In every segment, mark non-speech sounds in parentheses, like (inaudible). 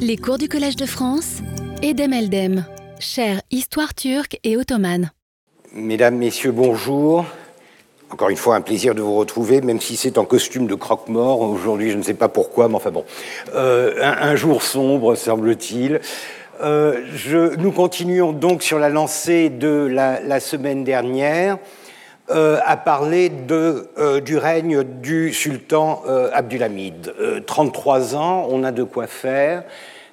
Les cours du Collège de France, Edem Eldem, chère Histoire turque et ottomane. Mesdames, Messieurs, bonjour. Encore une fois, un plaisir de vous retrouver, même si c'est en costume de croque-mort. Aujourd'hui, je ne sais pas pourquoi, mais enfin bon. Euh, un, jour sombre, semble-t-il. Euh, nous continuons donc sur la lancée de la, semaine dernière euh, à parler de, du règne du sultan Abdulhamid. 33 ans, on a de quoi faire.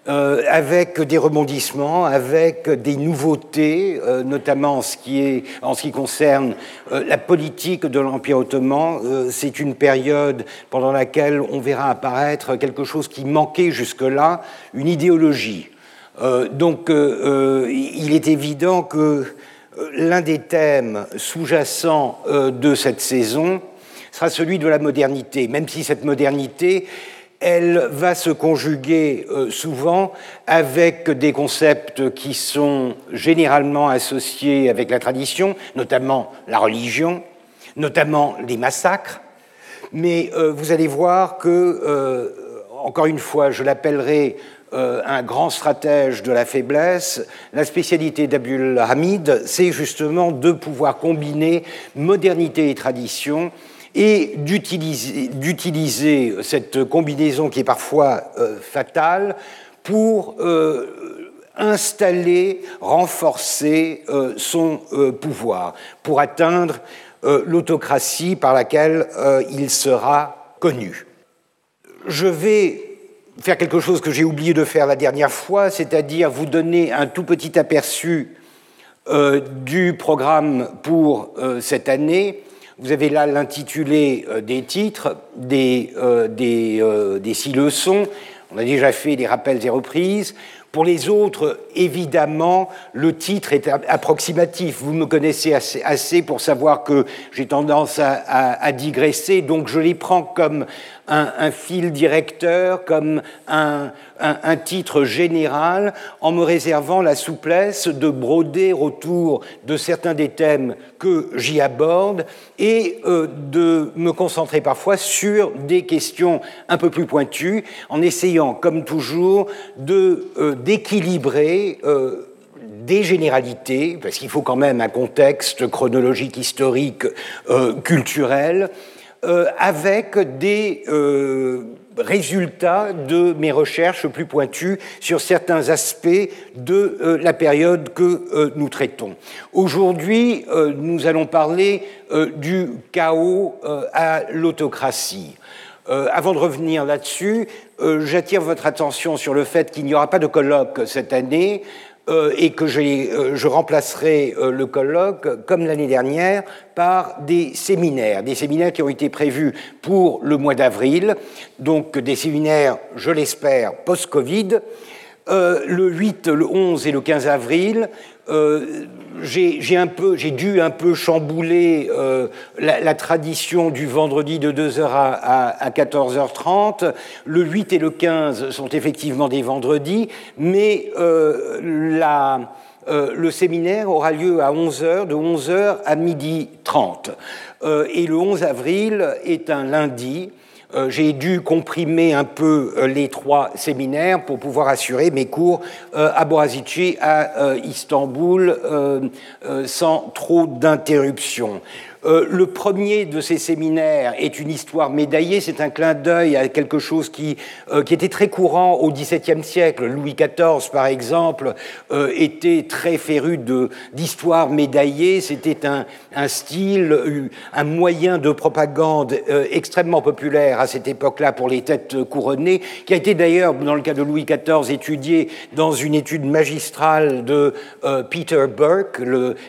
Euh, avec des rebondissements, avec des nouveautés, euh, notamment en ce, qui est, en ce qui concerne euh, la politique de l'Empire ottoman. C'est une période pendant laquelle on verra apparaître quelque chose qui manquait jusque-là, une idéologie. donc il est évident que l'un des thèmes sous-jacents de cette saison sera celui de la modernité, même si cette modernité elle va se conjuguer euh, souvent avec des concepts qui sont généralement associés avec la tradition, notamment la religion, notamment les massacres. Mais euh, vous allez voir que, euh, encore une fois, je l'appellerai un grand stratège de la faiblesse, la spécialité d'Abdul Hamid, c'est justement de pouvoir combiner modernité et tradition et d'utiliser cette combinaison qui est parfois euh, fatale pour euh, installer, renforcer euh, son pouvoir, pour atteindre l'autocratie par laquelle il sera connu. Je vais faire quelque chose que j'ai oublié de faire la dernière fois, c'est-à-dire vous donner un tout petit aperçu du programme pour cette année vous avez là l'intitulé euh, des titres, des, euh, des, euh, six leçons. On a déjà fait des rappels et reprises. Pour les autres, évidemment, le titre est approximatif. Vous me connaissez assez, pour savoir que j'ai tendance à, digresser, donc je les prends comme un, fil directeur, comme un, titre général, en me réservant la souplesse de broder autour de certains des thèmes que j'y aborde et euh, de me concentrer parfois sur des questions un peu plus pointues, en essayant, comme toujours, euh, d'équilibrer. Euh, des généralités, parce qu'il faut quand même un contexte chronologique, historique, culturel, euh, avec des euh, résultats de mes recherches plus pointues sur certains aspects de euh, la période que nous traitons. Aujourd'hui, nous allons parler du chaos à l'autocratie. avant de revenir là-dessus, j'attire votre attention sur le fait qu'il n'y aura pas de colloque cette année. Euh, et que euh, je remplacerai euh, le colloque, comme l'année dernière, par des séminaires, des séminaires qui ont été prévus pour le mois d'avril, donc des séminaires, je l'espère, post-Covid, le 8, le 11 et le 15 avril, euh, j'ai dû un peu chambouler euh, la, tradition du vendredi de 2h à, à, 14h30. Le 8 et le 15 sont effectivement des vendredis, mais euh, la, le séminaire aura lieu à 11h, de 11h à midi 30. et le 11 avril est un lundi. Euh, j'ai dû comprimer un peu euh, les trois séminaires pour pouvoir assurer mes cours euh, à Borazici, à Istanbul, sans trop d'interruptions. Euh, le premier de ces séminaires est une histoire médaillée, c'est un clin d'œil à quelque chose qui, euh, qui, était très courant au XVIIe siècle. Louis XIV, par exemple, euh, était très féru d'histoire médaillée, c'était un, un, style, un moyen de propagande extrêmement populaire à cette époque-là pour les têtes couronnées, qui a été d'ailleurs, dans le cas de Louis XIV, étudié dans une étude magistrale de Peter Burke,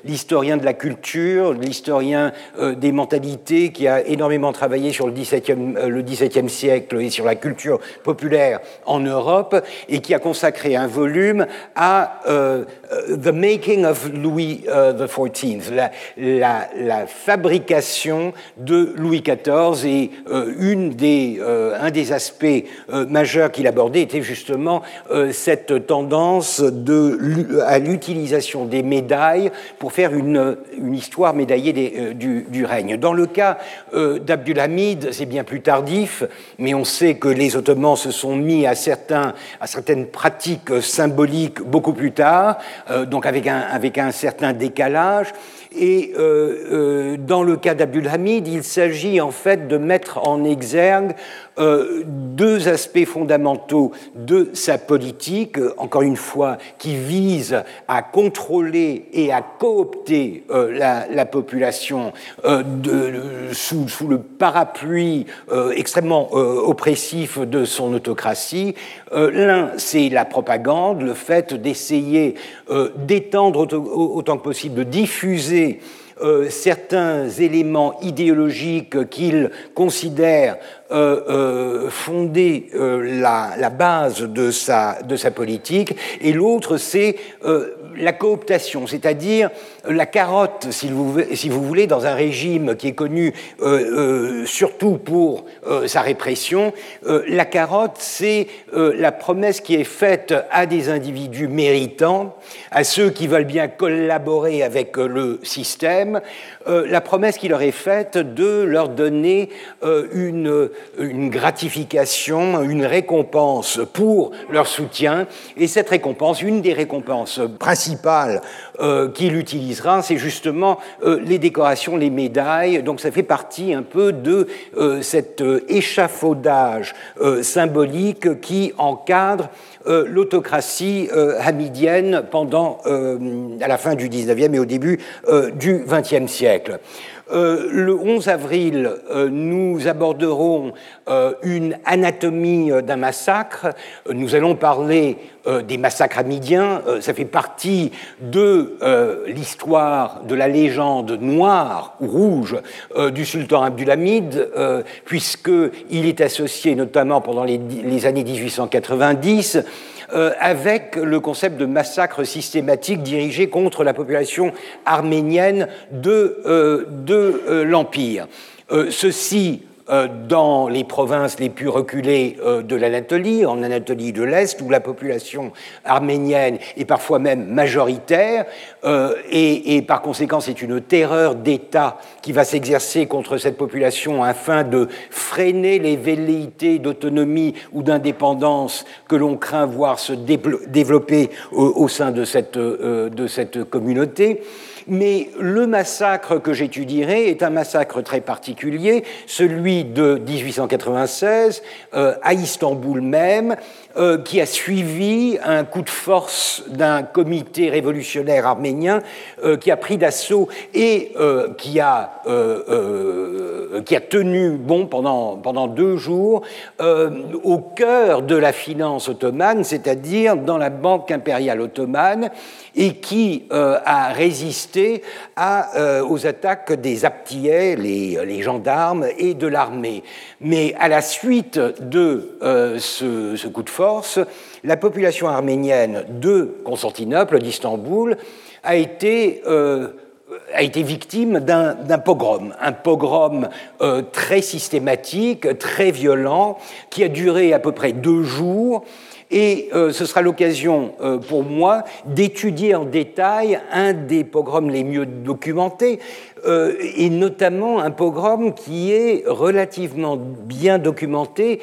l'historien de la culture, l'historien euh, des mentalités, qui a énormément travaillé sur le XVIIe, euh, siècle et sur la culture populaire en Europe, et qui a consacré un volume à euh, The Making of Louis XIV, la, fabrication de Louis XIV, et une des, un des aspects majeurs qu'il abordait était justement cette tendance à l'utilisation des médailles pour faire une, une histoire médaillée du, Dans le cas d'Abdulhamid, c'est bien plus tardif, mais on sait que les Ottomans se sont mis à, certaines pratiques symboliques beaucoup plus tard, donc avec un, avec un certain décalage. Et euh, euh, dans le cas d'Abdulhamid, il s'agit en fait de mettre en exergue euh, deux aspects fondamentaux de sa politique, encore une fois, qui visent à contrôler et à coopter la, population sous, le parapluie extrêmement oppressif de son autocratie. L'un, c'est la propagande, le fait d'essayer d'étendre autant que possible, de diffuser euh, certains éléments idéologiques qu'il considère euh, euh, fonder la, base de sa, de sa politique, et l'autre, c'est la cooptation, c'est-à-dire la carotte, si vous, voulez, dans un régime qui est connu surtout pour sa répression, la carotte, c'est la promesse qui est faite à des individus méritants, à ceux qui veulent bien collaborer avec le système, la promesse qui leur est faite de leur donner une une gratification, une récompense pour leur soutien. Et cette récompense, une des récompenses principales euh, qu'il utilisera, c'est justement euh, les décorations, les médailles. Donc ça fait partie un peu de euh, cet échafaudage symbolique qui encadre l'autocratie hamidienne pendant, à la fin du 19e et au début du 20e siècle. Euh, le 11 avril, euh, nous aborderons euh, une anatomie d'un massacre. Nous allons parler des massacres amidiens. ça fait partie de l'histoire de la légende noire ou rouge du sultan Abdulhamid, puisqu'il est associé notamment pendant les années 1890 euh, avec le concept de massacre systématique dirigé contre la population arménienne de, euh, de euh, l'Empire. ceci dans les provinces les plus reculées euh, de l'Anatolie, en Anatolie de l'Est, où la population arménienne est parfois même majoritaire, euh, et, par conséquent c'est une terreur d'État qui va s'exercer contre cette population afin de freiner les velléités d'autonomie ou d'indépendance que l'on craint voir se développer au, sein de cette, de cette communauté. Mais le massacre que j'étudierai est un massacre très particulier, celui de 1896 euh, à Istanbul même, euh, qui a suivi un coup de force d'un comité révolutionnaire arménien euh, qui a pris d'assaut et qui, a, qui a tenu bon pendant, pendant deux jours au cœur de la finance ottomane, c'est-à-dire dans la Banque impériale ottomane, et qui a résisté à, aux attaques des Aptiais, les, les gendarmes, et de l'armée. Mais à la suite de ce, ce coup de force, la population arménienne de Constantinople, d'Istanbul, a été euh, a été victime d'un pogrom, un pogrom euh, très systématique, très violent, qui a duré à peu près deux jours et euh, ce sera l'occasion euh, pour moi d'étudier en détail un des pogroms les mieux documentés, euh, et notamment un pogrom qui est relativement bien documenté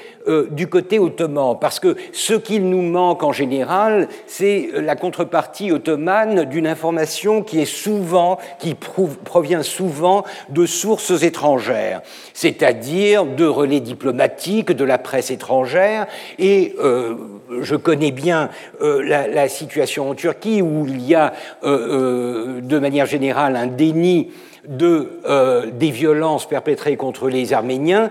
du côté ottoman, parce que ce qu'il nous manque en général, c'est la contrepartie ottomane d'une information qui est souvent, qui provient souvent de sources étrangères, c'est-à-dire de relais diplomatiques, de la presse étrangère, et je connais bien euh, la, situation en Turquie où il y a euh, euh, de manière générale un déni de, des violences perpétrées contre les Arméniens,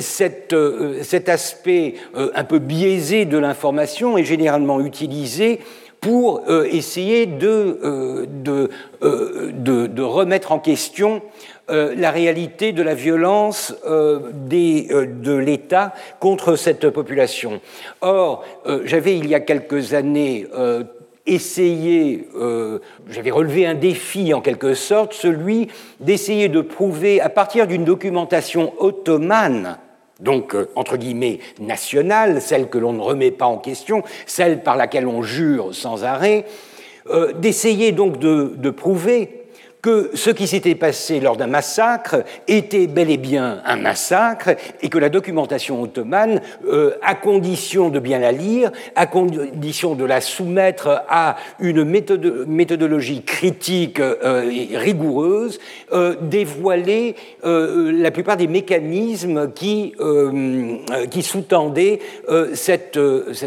cet aspect un peu biaisé de l'information est généralement utilisé pour essayer de, de, de, remettre en question euh, la réalité de la violence euh, des, euh, de l'État contre cette population. Or, j'avais il y a quelques années essayé, j'avais relevé un défi en quelque sorte, celui d'essayer de prouver à partir d'une documentation ottomane, donc entre guillemets nationale, celle que l'on ne remet pas en question, celle par laquelle on jure sans arrêt, d'essayer donc de, de prouver que ce qui s'était passé lors d'un massacre était bel et bien un massacre et que la documentation ottomane, euh, à condition de bien la lire, à condition de la soumettre à une méthodologie critique euh, et rigoureuse, euh, dévoilait la plupart des mécanismes qui, qui sous-tendaient cet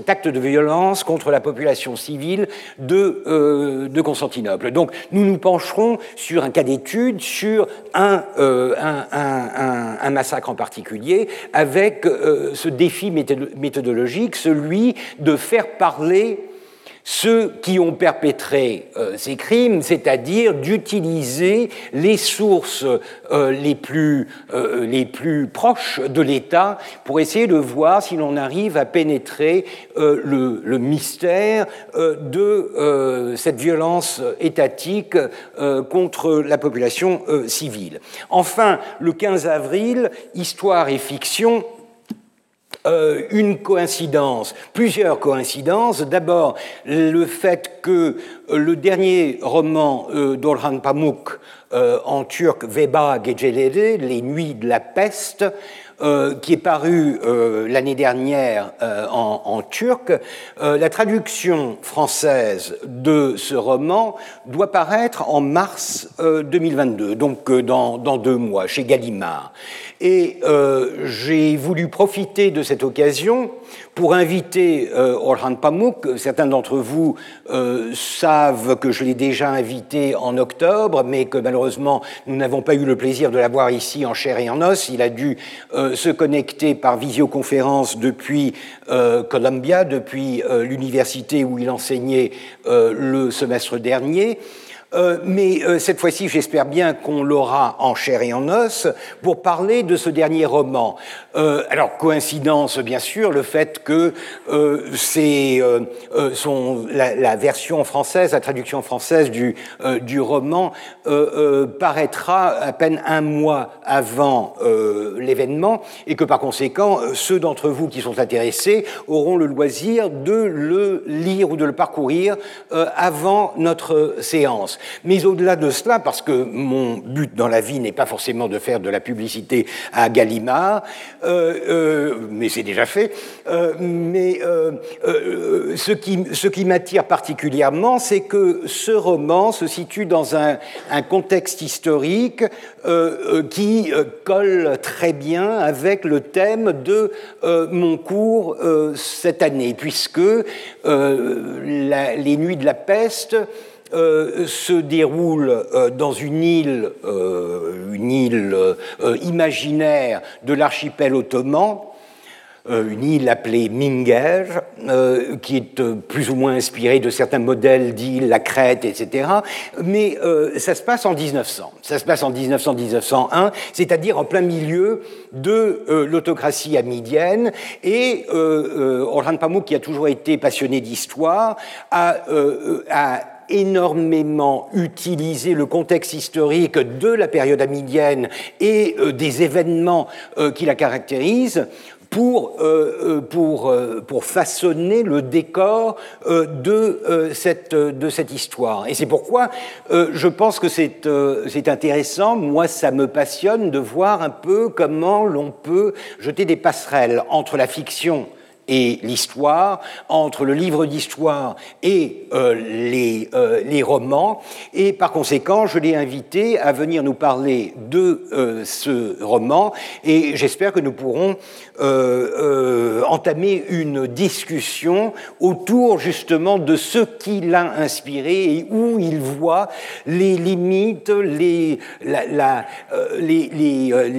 acte de violence contre la population civile de, de Constantinople. Donc nous nous pencherons sur un cas d'étude, sur un, euh, massacre en particulier, avec euh, ce défi méthodologique, celui de faire parler ceux qui ont perpétré euh, ces crimes, c'est-à-dire d'utiliser les sources euh, les, plus, euh, les plus proches de l'État pour essayer de voir si l'on arrive à pénétrer le, mystère de cette violence étatique contre la population civile. Enfin, le 15 avril, Histoire et fiction euh, une coïncidence, plusieurs coïncidences. D'abord, le fait que euh, le dernier roman euh, d'Orhan Pamuk en turc, Veba Gecelere, Les Nuits de la peste, qui est paru l'année dernière en, en, turc. la traduction française de ce roman doit paraître en mars 2022, donc dans, deux mois, chez Gallimard. Et euh, j'ai voulu profiter de cette occasion pour inviter euh, Orhan Pamuk. Certains d'entre vous euh, savent que je l'ai déjà invité en octobre, mais que malheureusement nous n'avons pas eu le plaisir de l'avoir ici en chair et en os. Il a dû se connecter par visioconférence depuis Columbia, depuis l'université où il enseignait le semestre dernier. Euh, mais euh, cette fois-ci, j'espère bien qu'on l'aura en chair et en os pour parler de ce dernier roman. Euh, alors, coïncidence, bien sûr, le fait que c'est son, la, la, version française, la traduction française du, du roman paraîtra à peine un mois avant l'événement et que par conséquent, ceux d'entre vous qui sont intéressés auront le loisir de le lire ou de le parcourir avant notre séance. Mais au-delà de cela, parce que mon but dans la vie n'est pas forcément de faire de la publicité à Gallimard, euh, euh, mais c'est déjà fait, euh, mais ce qui, ce qui m'attire particulièrement, c'est que ce roman se situe dans un, un contexte historique qui colle très bien avec le thème de mon cours cette année, puisque les nuits de la peste euh, se déroule euh, dans une île, euh, une île imaginaire de l'archipel ottoman, une île appelée Minger, qui est plus ou moins inspirée de certains modèles d'îles, la Crète, etc. Mais ça se passe en 1900. Ça se passe en 1900-1901, c'est-à-dire en plein milieu de l'autocratie amidienne. Et Orhan Pamuk, qui a toujours été passionné d'histoire, a, a énormément utilisé le contexte historique de la période amidienne et euh, des événements euh, qui la caractérisent pour, euh, pour, pour façonner le décor de, cette, de cette histoire. Et c'est pourquoi je pense que c'est intéressant, moi ça me passionne de voir un peu comment l'on peut jeter des passerelles entre la fiction et l'histoire, entre le livre d'histoire et euh, les, euh, les, romans. Et par conséquent, je l'ai invité à venir nous parler de euh, ce roman et j'espère que nous pourrons entamer une discussion autour justement de ce qui l'a inspiré et où il voit les limites, les, les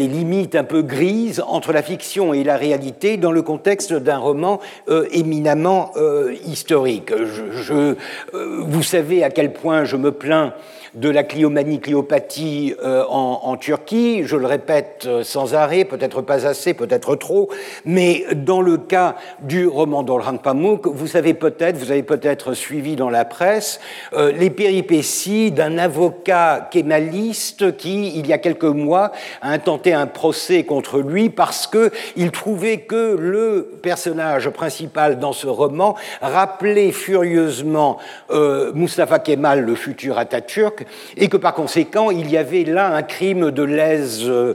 limites un peu grises entre la fiction et la réalité dans le contexte d'un roman euh, éminemment euh, historique. Euh, vous savez à quel point je me plains de la cliomanie, cliopathie euh, en, Turquie. Je le répète euh, sans arrêt, peut-être pas assez, peut-être trop, mais dans le cas du roman d'Orhan Pamuk, vous savez peut-être, vous avez peut-être suivi dans la presse euh, les péripéties d'un avocat kémaliste qui, il y a quelques mois, a intenté un procès contre lui parce qu'il trouvait que le personnage personnage principal dans ce roman rappelait furieusement euh, Mustafa Kemal, le futur Atatürk, et que par conséquent, il y avait là un crime de lèse. Euh,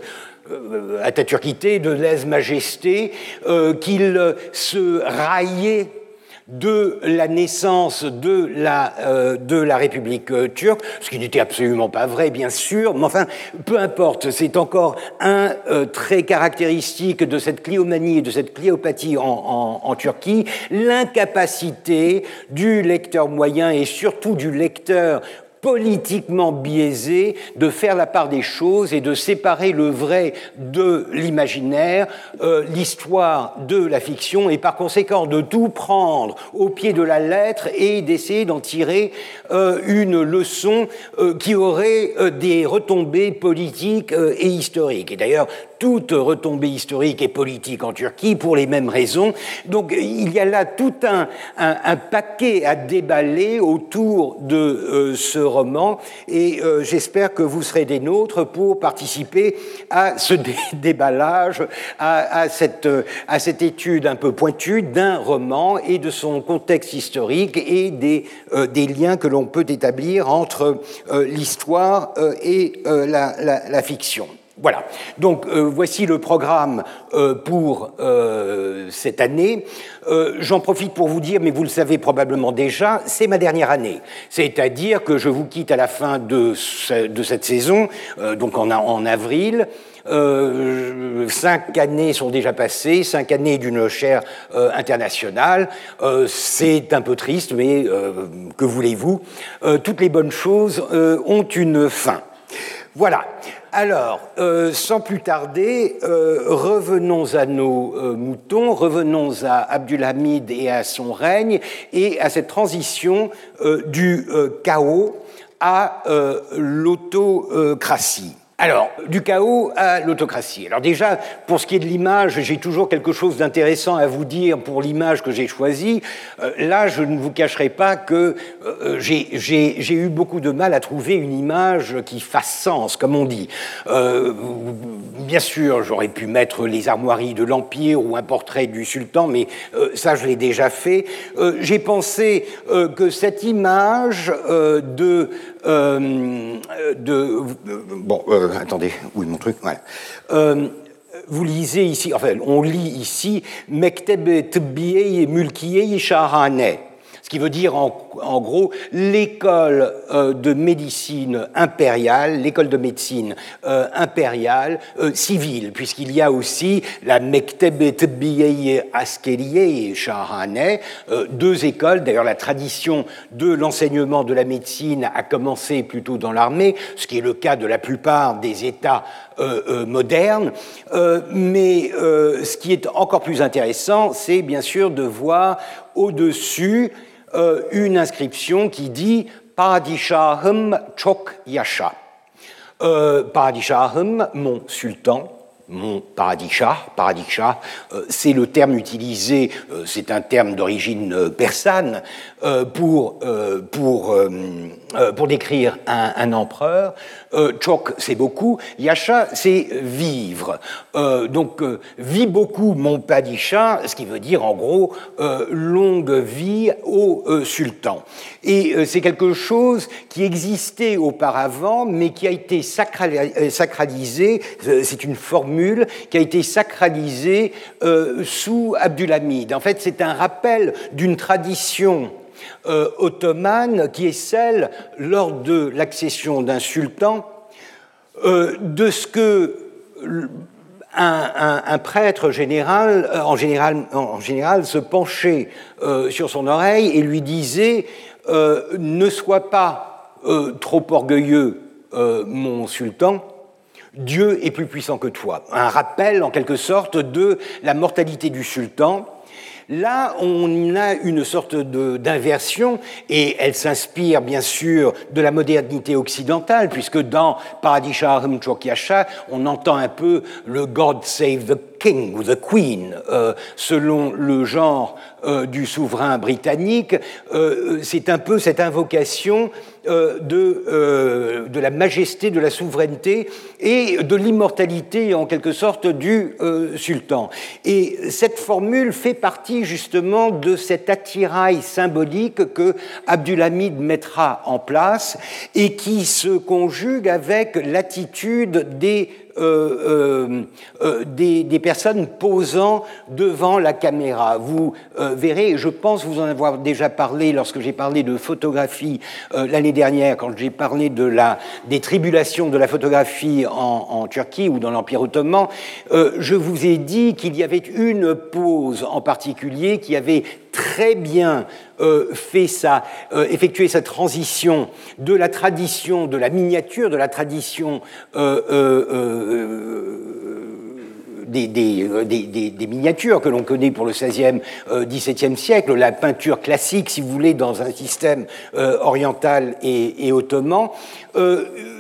Atatürkité, de lèse-majesté, qu'il se raillait de la naissance de la, euh, de la République euh, turque, ce qui n'était absolument pas vrai, bien sûr, mais enfin, peu importe, c'est encore un euh, trait caractéristique de cette cliomanie et de cette cliopathie en, en Turquie, l'incapacité du lecteur moyen et surtout du lecteur politiquement biaisé de faire la part des choses et de séparer le vrai de l'imaginaire, euh, l'histoire de la fiction, et par conséquent de tout prendre au pied de la lettre et d'essayer d'en tirer euh, une leçon euh, qui aurait des retombées politiques et historiques. Et d'ailleurs, toute retombée historique et politique en Turquie pour les mêmes raisons. Donc il y a là tout un, un, paquet à déballer autour de ce et euh, j'espère que vous serez des nôtres pour participer à ce (laughs) déballage, à, à, cette, étude un peu pointue d'un roman et de son contexte historique et des, euh, liens que l'on peut établir entre l'histoire et la fiction. Voilà, donc euh, voici le programme euh, pour euh, cette année. J'en profite pour vous dire, mais vous le savez probablement déjà, c'est ma dernière année. C'est-à-dire que je vous quitte à la fin de, de cette saison, donc en, en avril. cinq années sont déjà passées, cinq années d'une chaire internationale. c'est un peu triste, mais que voulez-vous? Toutes les bonnes choses ont une fin. Voilà. Alors, euh, sans plus tarder, euh, revenons à nos euh, moutons, revenons à Abdulhamid et à son règne et à cette transition du chaos à l'autocratie. Alors, du chaos à l'autocratie. Alors déjà, pour ce qui est de l'image, j'ai toujours quelque chose d'intéressant à vous dire pour l'image que j'ai choisie. Euh, là, je ne vous cacherai pas que euh, j'ai eu beaucoup de mal à trouver une image qui fasse sens, comme on dit. Euh, bien sûr, j'aurais pu mettre les armoiries de l'Empire ou un portrait du sultan, mais ça, je l'ai déjà fait. j'ai pensé que cette image de... de bon, euh, attendez, où est mon truc? Euh, vous lisez ici, enfin, on lit ici Mekteb et Mulkiyei Shahrane ce qui veut dire en, gros l'école euh, de médecine impériale, l'école de médecine euh, impériale euh, civile, puisqu'il y a aussi la Mekteb Tebbiye Askeriye Shahane, deux écoles. D'ailleurs, la tradition de l'enseignement de la médecine a commencé plutôt dans l'armée, ce qui est le cas de la plupart des États modernes. mais ce qui est encore plus intéressant, c'est bien sûr de voir au-dessus euh, une inscription qui dit Padishahum Chok Yasha. Euh, mon sultan, mon paradisha, paradisha, euh, c'est le terme utilisé, c'est un terme d'origine persane pour, pour décrire un, empereur. Chok, c'est beaucoup. Yasha, c'est vivre. donc, vis beaucoup mon padisha, ce qui veut dire en gros longue vie au sultan. Et c'est quelque chose qui existait auparavant, mais qui a été sacralisé, c'est une formule qui a été sacralisée sous Abdulhamid. En fait, c'est un rappel d'une tradition euh, ottomane qui est celle, lors de l'accession d'un sultan, euh, de ce que un, prêtre général, euh, en, général, en général, se penchait sur son oreille et lui disait Ne sois pas trop orgueilleux, mon sultan, Dieu est plus puissant que toi. Un rappel, en quelque sorte, de la mortalité du sultan Là, on a une sorte d'inversion, et elle s'inspire bien sûr de la modernité occidentale, puisque dans Paradisharam Chokyasha, on entend un peu le God Save the King ou the Queen, euh, selon le genre du souverain britannique. C'est un peu cette invocation euh, de, euh, de, la majesté, de la souveraineté et de l'immortalité en quelque sorte du euh, sultan. Et cette formule fait partie justement de cet attirail symbolique que Abdulhamid mettra en place et qui se conjugue avec l'attitude des euh, euh, euh, des, personnes posant devant la caméra. Vous verrez, je pense vous en avoir déjà parlé lorsque j'ai parlé de photographie l'année dernière, quand j'ai parlé de la, des tribulations de la photographie en Turquie ou dans l'Empire ottoman, je vous ai dit qu'il y avait une pose en particulier qui avait très bien euh, fait sa, euh, effectué sa transition de la tradition de la miniature, de la tradition euh, des, des, des, des, miniatures que l'on connaît pour le XVIe, XVIIe siècle, la peinture classique, si vous voulez, dans un système oriental et, et ottoman,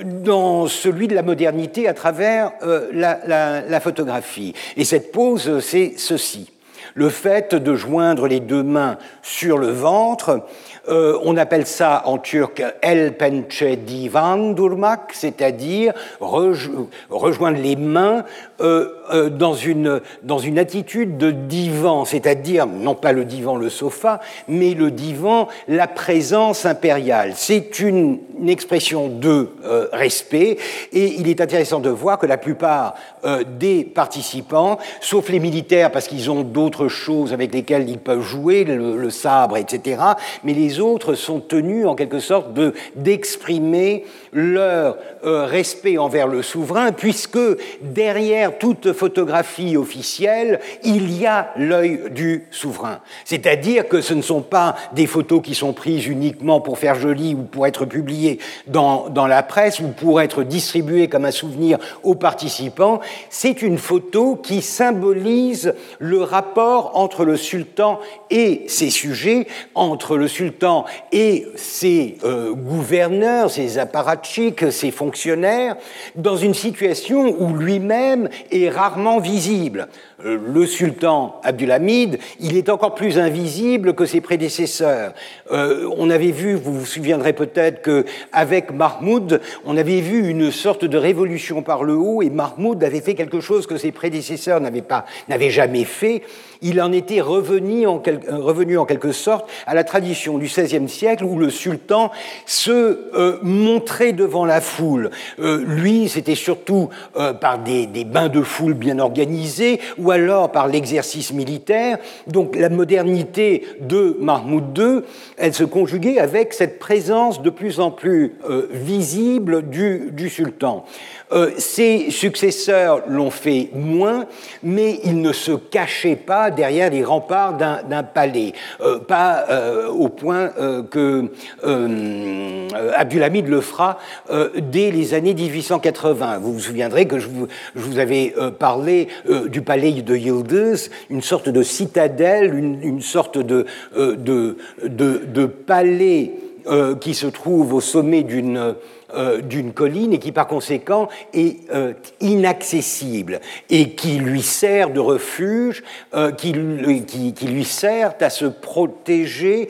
dans celui de la modernité à travers la, la, la photographie. Et cette pose, c'est ceci le fait de joindre les deux mains sur le ventre, euh, on appelle ça en turc el penche divan durmak, c'est-à-dire rejoindre les mains euh, euh, dans, une, dans une attitude de divan, c'est-à-dire non pas le divan, le sofa, mais le divan, la présence impériale. C'est une, expression de respect et il est intéressant de voir que la plupart des participants, sauf les militaires parce qu'ils ont d'autres choses avec lesquelles ils peuvent jouer, le, sabre, etc., mais les autres sont tenus en quelque sorte de d'exprimer leur respect envers le souverain puisque derrière toute photographie officielle, il y a l'œil du souverain. C'est-à-dire que ce ne sont pas des photos qui sont prises uniquement pour faire joli ou pour être publiées dans, dans la presse ou pour être distribuées comme un souvenir aux participants. C'est une photo qui symbolise le rapport entre le sultan et ses sujets, entre le sultan et ses euh, gouverneurs, ses apparatchiks, ses fonctionnaires, dans une situation où lui-même est rarement visible. Euh, le sultan Abdulhamid, il est encore plus invisible que ses prédécesseurs. Euh, on avait vu, vous vous souviendrez peut-être que avec Mahmoud, on avait vu une sorte de révolution par le haut et Mahmoud avait fait quelque chose que ses prédécesseurs n'avaient pas, n'avaient jamais fait. Il en était revenu en, euh, revenu en, quelque sorte à la tradition du XVIe siècle où le sultan se montrait devant la foule. lui, c'était surtout par des, des, bains de foule bien organisés ou alors par l'exercice militaire. Donc la modernité de Mahmoud II, elle se conjuguait avec cette présence de plus en plus euh, visible du, du sultan? Euh, ses successeurs l'ont fait moins, mais ils ne se cachaient pas derrière les remparts d'un palais, euh, pas euh, au point que Abdulhamid le fera dès les années 1880. Vous vous souviendrez que je vous, avais parlé du palais de Yildiz, une sorte de citadelle, une, sorte de palais qui se trouve au sommet d'une euh, d'une colline et qui par conséquent est euh, inaccessible et qui lui sert de refuge, euh, qui, qui, lui sert à se protéger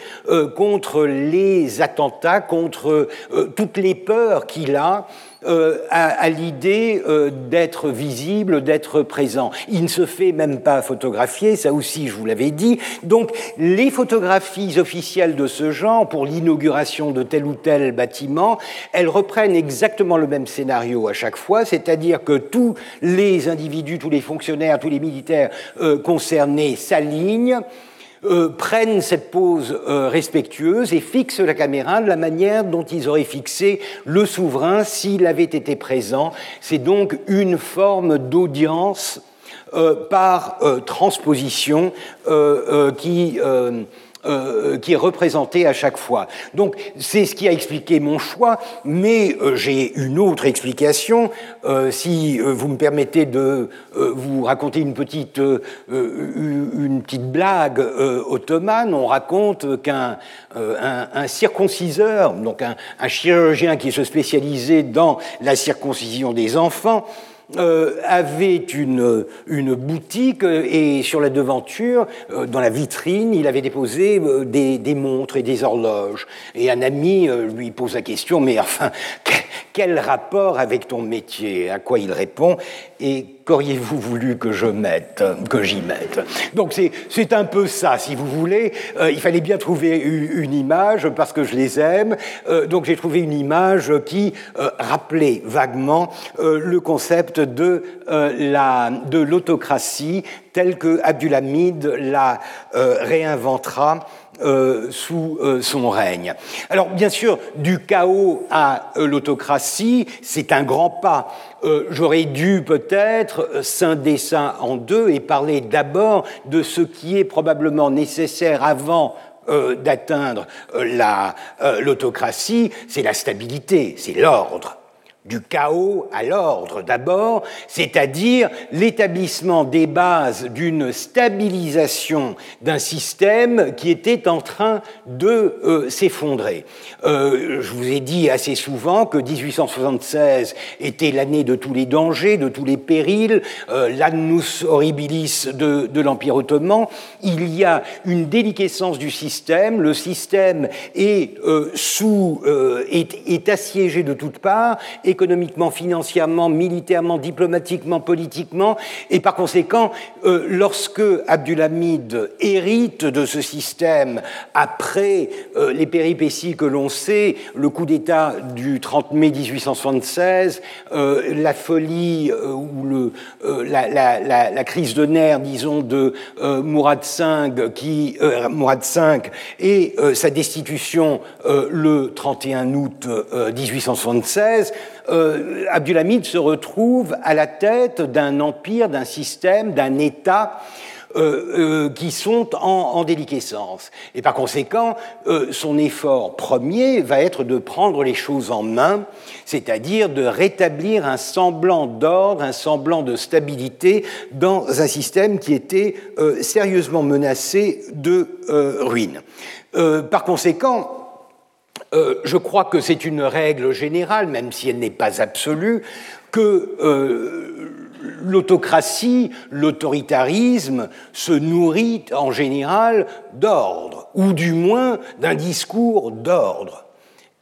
contre les attentats, contre toutes les peurs qu'il a euh, à, l'idée euh, d'être visible, d'être présent. Il ne se fait même pas photographier, ça aussi je vous l'avais dit. Donc les photographies officielles de ce genre pour l'inauguration de tel ou tel bâtiment, elles reprennent exactement le même scénario à chaque fois, c'est-à-dire que tous les individus, tous les fonctionnaires, tous les militaires euh, concernés s'alignent euh, prennent cette pose euh, respectueuse et fixent la caméra de la manière dont ils auraient fixé le souverain s'il avait été présent. C'est donc une forme d'audience euh, par transposition qui euh, qui est représenté à chaque fois. Donc c'est ce qui a expliqué mon choix, mais euh, j'ai une autre explication. Euh, si vous me permettez de vous raconter une petite, une petite blague ottomane, on raconte qu'un un, circonciseur, donc un, chirurgien qui se spécialisait dans la circoncision des enfants, avait une, une boutique et sur la devanture, dans la vitrine, il avait déposé des, des montres et des horloges. Et un ami lui pose la question, mais enfin, (laughs) quel rapport avec ton métier? À quoi il répond? Et qu'auriez-vous voulu que je mette, que j'y mette? Donc c'est un peu ça, si vous voulez. Euh, il fallait bien trouver une image parce que je les aime. Euh, donc j'ai trouvé une image qui euh, rappelait vaguement le concept de de l'autocratie tel que Abdulhamid la réinventera euh, sous euh, son règne. Alors bien sûr, du chaos à euh, l'autocratie, c'est un grand pas. J'aurais dû peut-être scinder ça en deux et parler d'abord de ce qui est probablement nécessaire avant d'atteindre l'autocratie, c'est la stabilité, c'est l'ordre du chaos à l'ordre d'abord, c'est-à-dire l'établissement des bases d'une stabilisation d'un système qui était en train de euh, s'effondrer. Euh, je vous ai dit assez souvent que 1876 était l'année de tous les dangers, de tous les périls, euh, l'annus horribilis de, l'Empire ottoman. Il y a une déliquescence du système, le système est, sous, est, est assiégé de toutes parts, et économiquement, financièrement, militairement, diplomatiquement, politiquement, et par conséquent, euh, lorsque Abdulhamid hérite de ce système après euh, les péripéties que l'on sait, le coup d'État du 30 mai 1876, euh, la folie ou la, la, la, crise de nerfs, disons, de Mourad V, qui, Mourad V et sa destitution le 31 août 1876, euh, Abdulhamid se retrouve à la tête d'un empire, d'un système, d'un État euh, euh, qui sont en, déliquescence. Et par conséquent, son effort premier va être de prendre les choses en main, c'est-à-dire de rétablir un semblant d'ordre, un semblant de stabilité dans un système qui était sérieusement menacé de ruine. par conséquent, euh, je crois que c'est une règle générale, même si elle n'est pas absolue, que euh, l'autocratie, l'autoritarisme se nourrit en général d'ordre, ou du moins d'un discours d'ordre.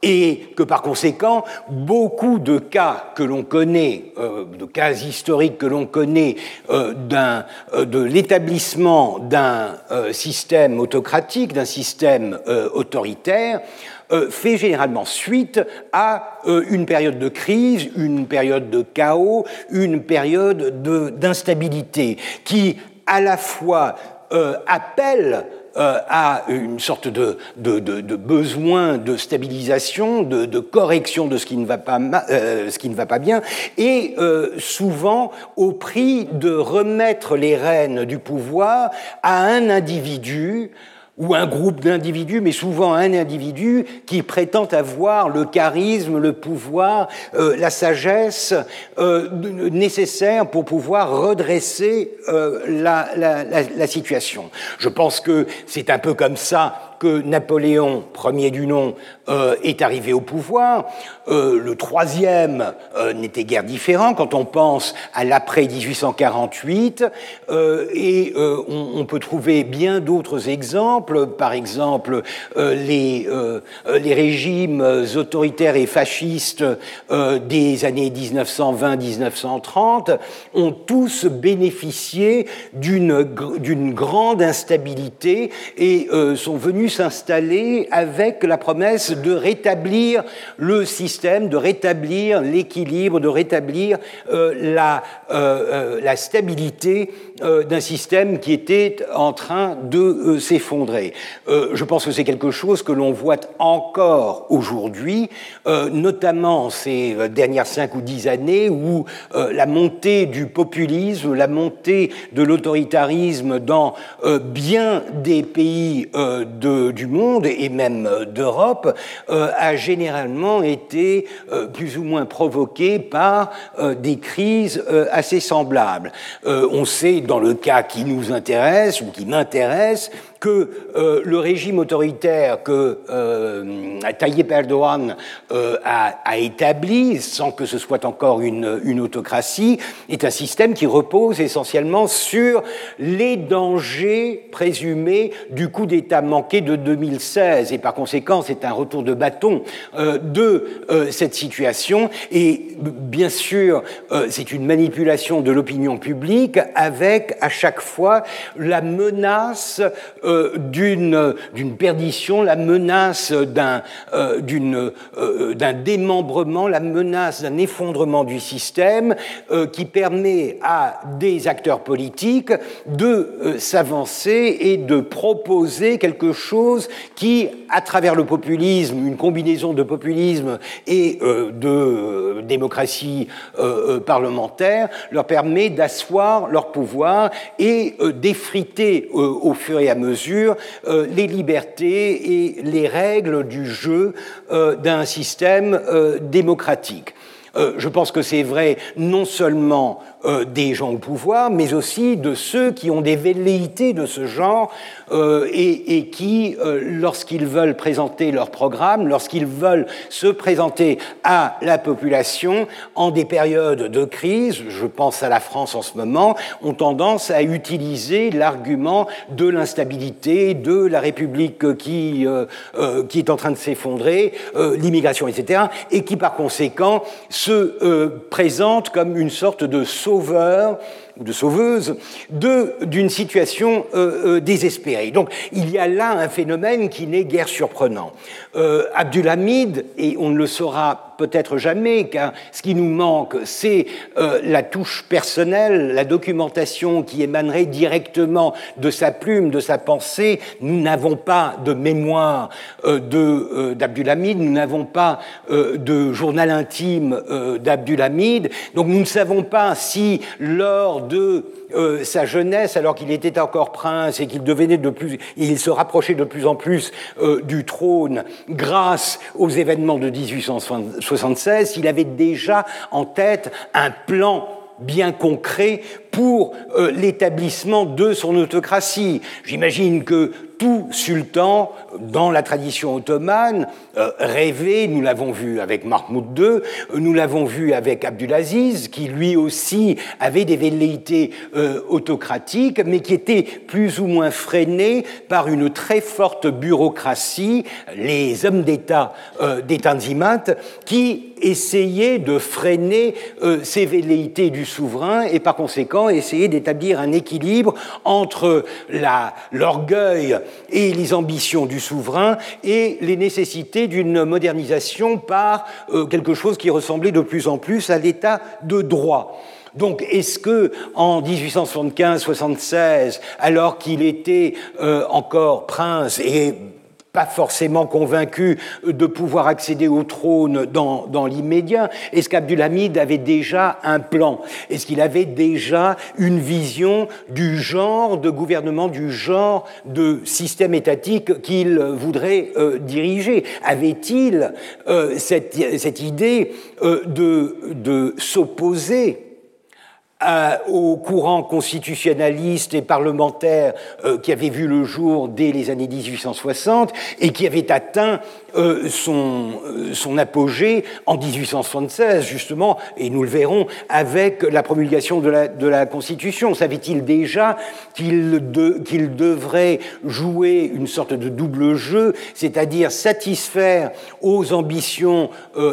Et que par conséquent, beaucoup de cas que l'on connaît, euh, de cas historiques que l'on connaît de l'établissement d'un système autocratique, d'un système autoritaire, euh, fait généralement suite à euh, une période de crise, une période de chaos, une période d'instabilité qui à la fois euh, appelle à une sorte de, de, besoin de stabilisation, de, correction de ce qui ne va pas, ce qui ne va pas bien, et souvent au prix de remettre les rênes du pouvoir à un individu ou un groupe d'individus, mais souvent un individu qui prétend avoir le charisme, le pouvoir, euh, la sagesse euh, nécessaire pour pouvoir redresser euh, la, la, la, situation. Je pense que c'est un peu comme ça que Napoléon, premier du nom, euh, est arrivé au pouvoir. Euh, le troisième euh, n'était guère différent quand on pense à l'après 1848. et on, peut trouver bien d'autres exemples, par exemple les, les régimes autoritaires et fascistes des années 1920-1930 ont tous bénéficié d'une grande instabilité et sont venus s'installer avec la promesse de rétablir le système, de rétablir l'équilibre, de rétablir euh, la, euh, euh, la, stabilité d'un système qui était en train de s'effondrer. je pense que c'est quelque chose que l'on voit encore aujourd'hui, notamment ces dernières cinq ou dix années où la montée du populisme, la montée de l'autoritarisme dans bien des pays du monde et même d'Europe euh, a généralement été euh, plus ou moins provoqué par des crises assez semblables. On sait, dans le cas qui nous intéresse ou qui m'intéresse, que euh, le régime autoritaire que euh, Tayyip Erdogan euh, a, établi, sans que ce soit encore une, autocratie, est un système qui repose essentiellement sur les dangers présumés du coup d'État manqué de 2016. Et par conséquent, c'est un retour de bâton euh, de cette situation. Et bien sûr, c'est une manipulation de l'opinion publique avec à chaque fois la menace d'une perdition, la menace d'un euh, d'un démembrement, la menace d'un effondrement du système qui permet à des acteurs politiques de s'avancer et de proposer quelque chose qui, à travers le populisme, une combinaison de populisme et de démocratie parlementaire, leur permet d'asseoir leur pouvoir et euh, d'effriter euh, au fur et à mesure euh, les libertés et les règles du jeu d'un système démocratique. je pense que c'est vrai non seulement euh, des gens au pouvoir, mais aussi de ceux qui ont des velléités de ce genre euh, et, qui, euh, lorsqu'ils veulent présenter leur programme, lorsqu'ils veulent se présenter à la population en des périodes de crise, je pense à la France en ce moment, ont tendance à utiliser l'argument de l'instabilité, de la République qui, qui est en train de s'effondrer, l'immigration, etc., et qui par conséquent se présente comme une sorte de sauveur ou de sauveuse d'une situation euh, euh, désespérée. Donc il y a là un phénomène qui n'est guère surprenant. Euh, Abdulhamid, et on ne le saura peut-être jamais, car ce qui nous manque, c'est euh, la touche personnelle, la documentation qui émanerait directement de sa plume, de sa pensée. Nous n'avons pas de mémoire euh, d'Abdulhamid, nous n'avons pas de journal intime d'Abdulhamid, donc nous ne savons pas si lors de euh, sa jeunesse, alors qu'il était encore prince et qu'il devenait de plus, il se rapprochait de plus en plus euh, du trône grâce aux événements de 1876, il avait déjà en tête un plan bien concret pour euh, l'établissement de son autocratie. J'imagine que tout sultan, dans la tradition ottomane, euh, rêvait, nous l'avons vu avec Mahmoud II, nous l'avons vu avec Abdulaziz, qui lui aussi avait des velléités euh, autocratiques, mais qui étaient plus ou moins freinées par une très forte bureaucratie, les hommes d'État euh, des Tanzimat, qui essayaient de freiner ces velléités du souverain et par conséquent essayaient d'établir un équilibre entre l'orgueil et les ambitions du souverain et les nécessités d'une modernisation par euh, quelque chose qui ressemblait de plus en plus à l'état de droit. Donc, est-ce que en 1875-76, alors qu'il était euh, encore prince et pas forcément convaincu de pouvoir accéder au trône dans, dans l'immédiat. Est-ce qu'Abdulhamid avait déjà un plan? Est-ce qu'il avait déjà une vision du genre de gouvernement, du genre de système étatique qu'il voudrait euh, diriger? Avait-il euh, cette, cette, idée euh, de, de s'opposer au courant constitutionnaliste et parlementaire euh, qui avait vu le jour dès les années 1860 et qui avait atteint euh, son, euh, son apogée en 1876, justement, et nous le verrons, avec la promulgation de la, Constitution. Savait-il déjà qu'il de, qu'il devrait jouer une sorte de double jeu, c'est-à-dire satisfaire aux ambitions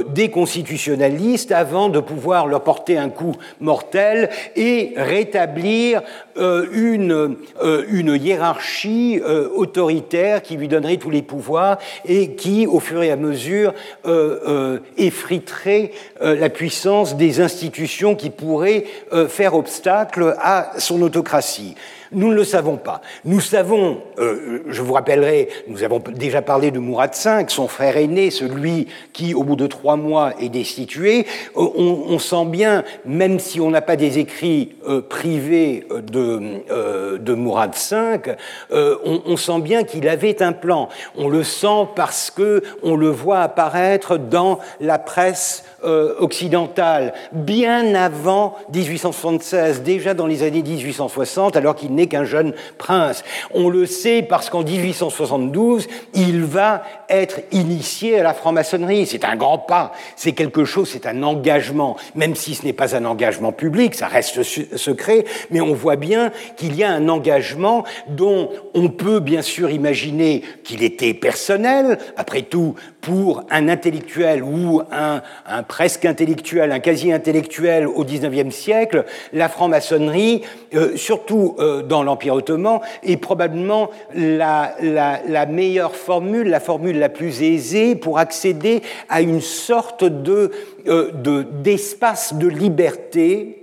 des constitutionnalistes avant de pouvoir leur porter un coup mortel et rétablir euh, une, euh, une hiérarchie euh, autoritaire qui lui donnerait tous les pouvoirs et qui, au fur et à mesure, effriterait la puissance des institutions qui pourraient faire obstacle à son autocratie. Nous ne le savons pas. Nous savons, euh, je vous rappellerai, nous avons déjà parlé de Mourad V, son frère aîné, celui qui, au bout de trois mois, est destitué. Euh, on, sent bien, même si on n'a pas des écrits euh, privés de, Mourad V, on, sent bien qu'il avait un plan. On le sent parce que on le voit apparaître dans la presse occidentale, bien avant 1876, déjà dans les années 1860, alors qu'il qu'un jeune prince. On le sait parce qu'en 1872, il va être initié à la franc-maçonnerie. C'est un grand pas, c'est quelque chose, c'est un engagement, même si ce n'est pas un engagement public, ça reste secret, mais on voit bien qu'il y a un engagement dont on peut bien sûr imaginer qu'il était personnel. Après tout, pour un intellectuel ou un, presque intellectuel, un quasi-intellectuel au XIXe siècle, la franc-maçonnerie, euh, surtout euh, dans l'Empire ottoman, est probablement la, meilleure formule, la formule la plus aisée pour accéder à une sorte de, euh, d'espace de liberté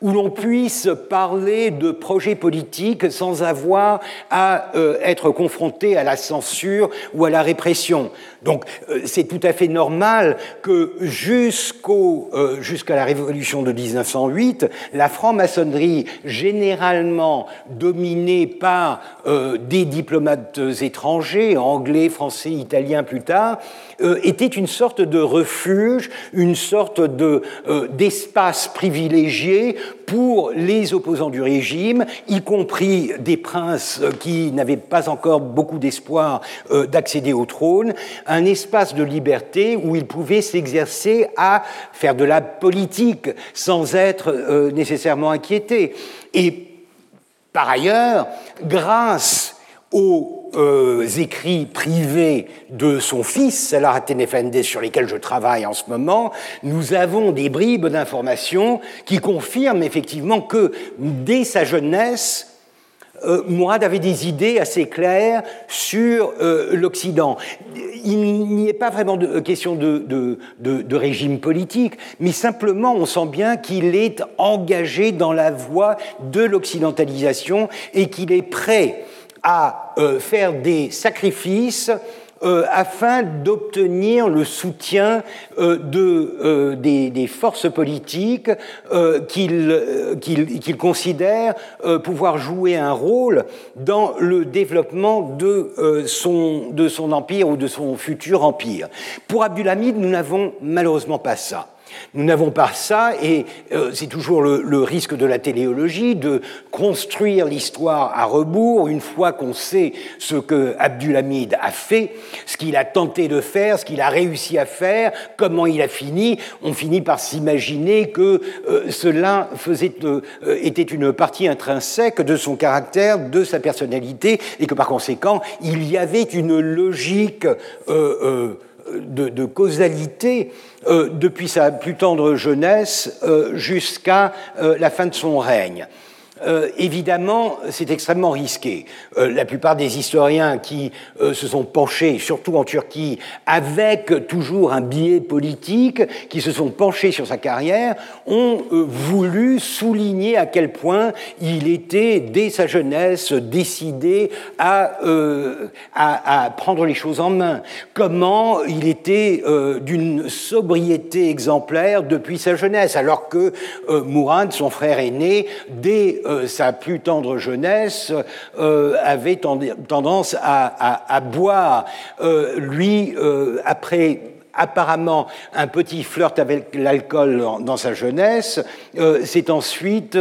où l'on puisse parler de projets politiques sans avoir à euh, être confronté à la censure ou à la répression. Donc euh, c'est tout à fait normal que jusqu'au, euh, jusqu'à la révolution de 1908, la franc-maçonnerie, généralement dominée par des diplomates étrangers, anglais, français, italiens plus tard, était une sorte de refuge, une sorte de, d'espace privilégié pour les opposants du régime, y compris des princes qui n'avaient pas encore beaucoup d'espoir euh, d'accéder au trône, un espace de liberté où ils pouvaient s'exercer à faire de la politique sans être euh, nécessairement inquiétés. Et par ailleurs, grâce aux euh, écrits privés de son fils, Salah Tenefende, sur lesquels je travaille en ce moment, nous avons des bribes d'informations qui confirment effectivement que dès sa jeunesse, euh, Mourad avait des idées assez claires sur euh, l'Occident. Il n'y est pas vraiment de, question de, de, régime politique, mais simplement on sent bien qu'il est engagé dans la voie de l'occidentalisation et qu'il est prêt à euh, faire des sacrifices euh, afin d'obtenir le soutien euh, de, des, forces politiques qu'il considère pouvoir jouer un rôle dans le développement de, son, de son empire ou de son futur empire. Pour Abdulhamid, nous n'avons malheureusement pas ça. Nous n'avons pas ça, et euh, c'est toujours le, risque de la téléologie, de construire l'histoire à rebours, une fois qu'on sait ce que Abdulhamid a fait, ce qu'il a tenté de faire, ce qu'il a réussi à faire, comment il a fini, on finit par s'imaginer que euh, cela faisait, euh, était une partie intrinsèque de son caractère, de sa personnalité, et que par conséquent, il y avait une logique de, causalité euh, depuis sa plus tendre jeunesse euh, jusqu'à euh, la fin de son règne. Euh, évidemment, c'est extrêmement risqué. Euh, la plupart des historiens qui euh, se sont penchés, surtout en Turquie, avec toujours un biais politique, qui se sont penchés sur sa carrière, ont voulu souligner à quel point il était, dès sa jeunesse, décidé à, à, à prendre les choses en main. Comment il était d'une sobriété exemplaire depuis sa jeunesse, alors que Mourad, son frère aîné, dès euh, sa plus tendre jeunesse, euh, avait tendance à, boire. Euh, lui, après apparemment un petit flirt avec l'alcool dans sa jeunesse, s'est ensuite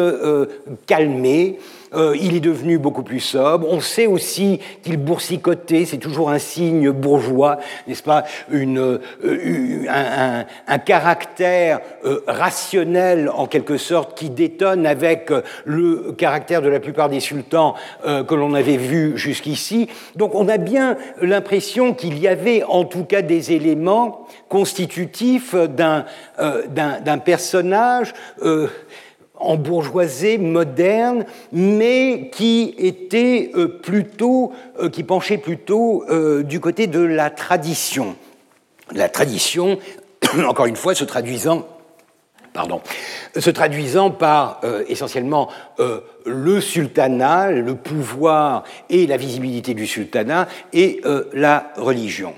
calmé euh, il est devenu beaucoup plus sobre. On sait aussi qu'il boursicotait, c'est toujours un signe bourgeois, n'est-ce pas, Une, euh, un, caractère euh, rationnel en quelque sorte qui détonne avec le caractère de la plupart des sultans que l'on avait vu jusqu'ici. Donc on a bien l'impression qu'il y avait en tout cas des éléments constitutifs d'un personnage en bourgeoisie moderne, mais qui était euh, plutôt, euh, qui penchait plutôt euh, du côté de la tradition. La tradition, (coughs) encore une fois, se traduisant pardon, se traduisant par essentiellement le sultanat, le pouvoir et la visibilité du sultanat et la religion.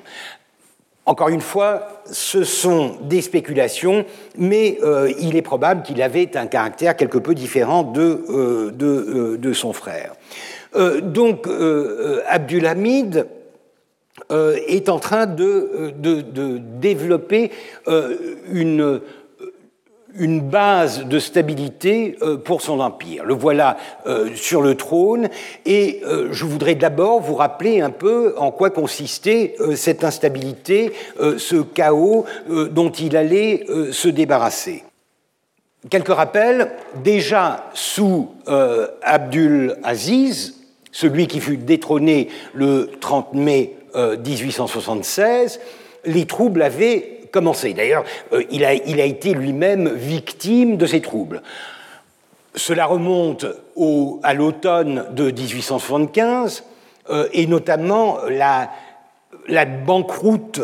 Encore une fois, ce sont des spéculations, mais euh, il est probable qu'il avait un caractère quelque peu différent de, euh, de, euh, son frère. donc, Abdulhamid est en train de, de développer une, une base de stabilité pour son empire. Le voilà sur le trône et je voudrais d'abord vous rappeler un peu en quoi consistait cette instabilité, ce chaos dont il allait se débarrasser. Quelques rappels, déjà sous Abdul Aziz, celui qui fut détrôné le 30 mai 1876, les troubles avaient D'ailleurs, euh, il, a, été lui-même victime de ces troubles. Cela remonte à l'automne de 1875 euh, et notamment la, banqueroute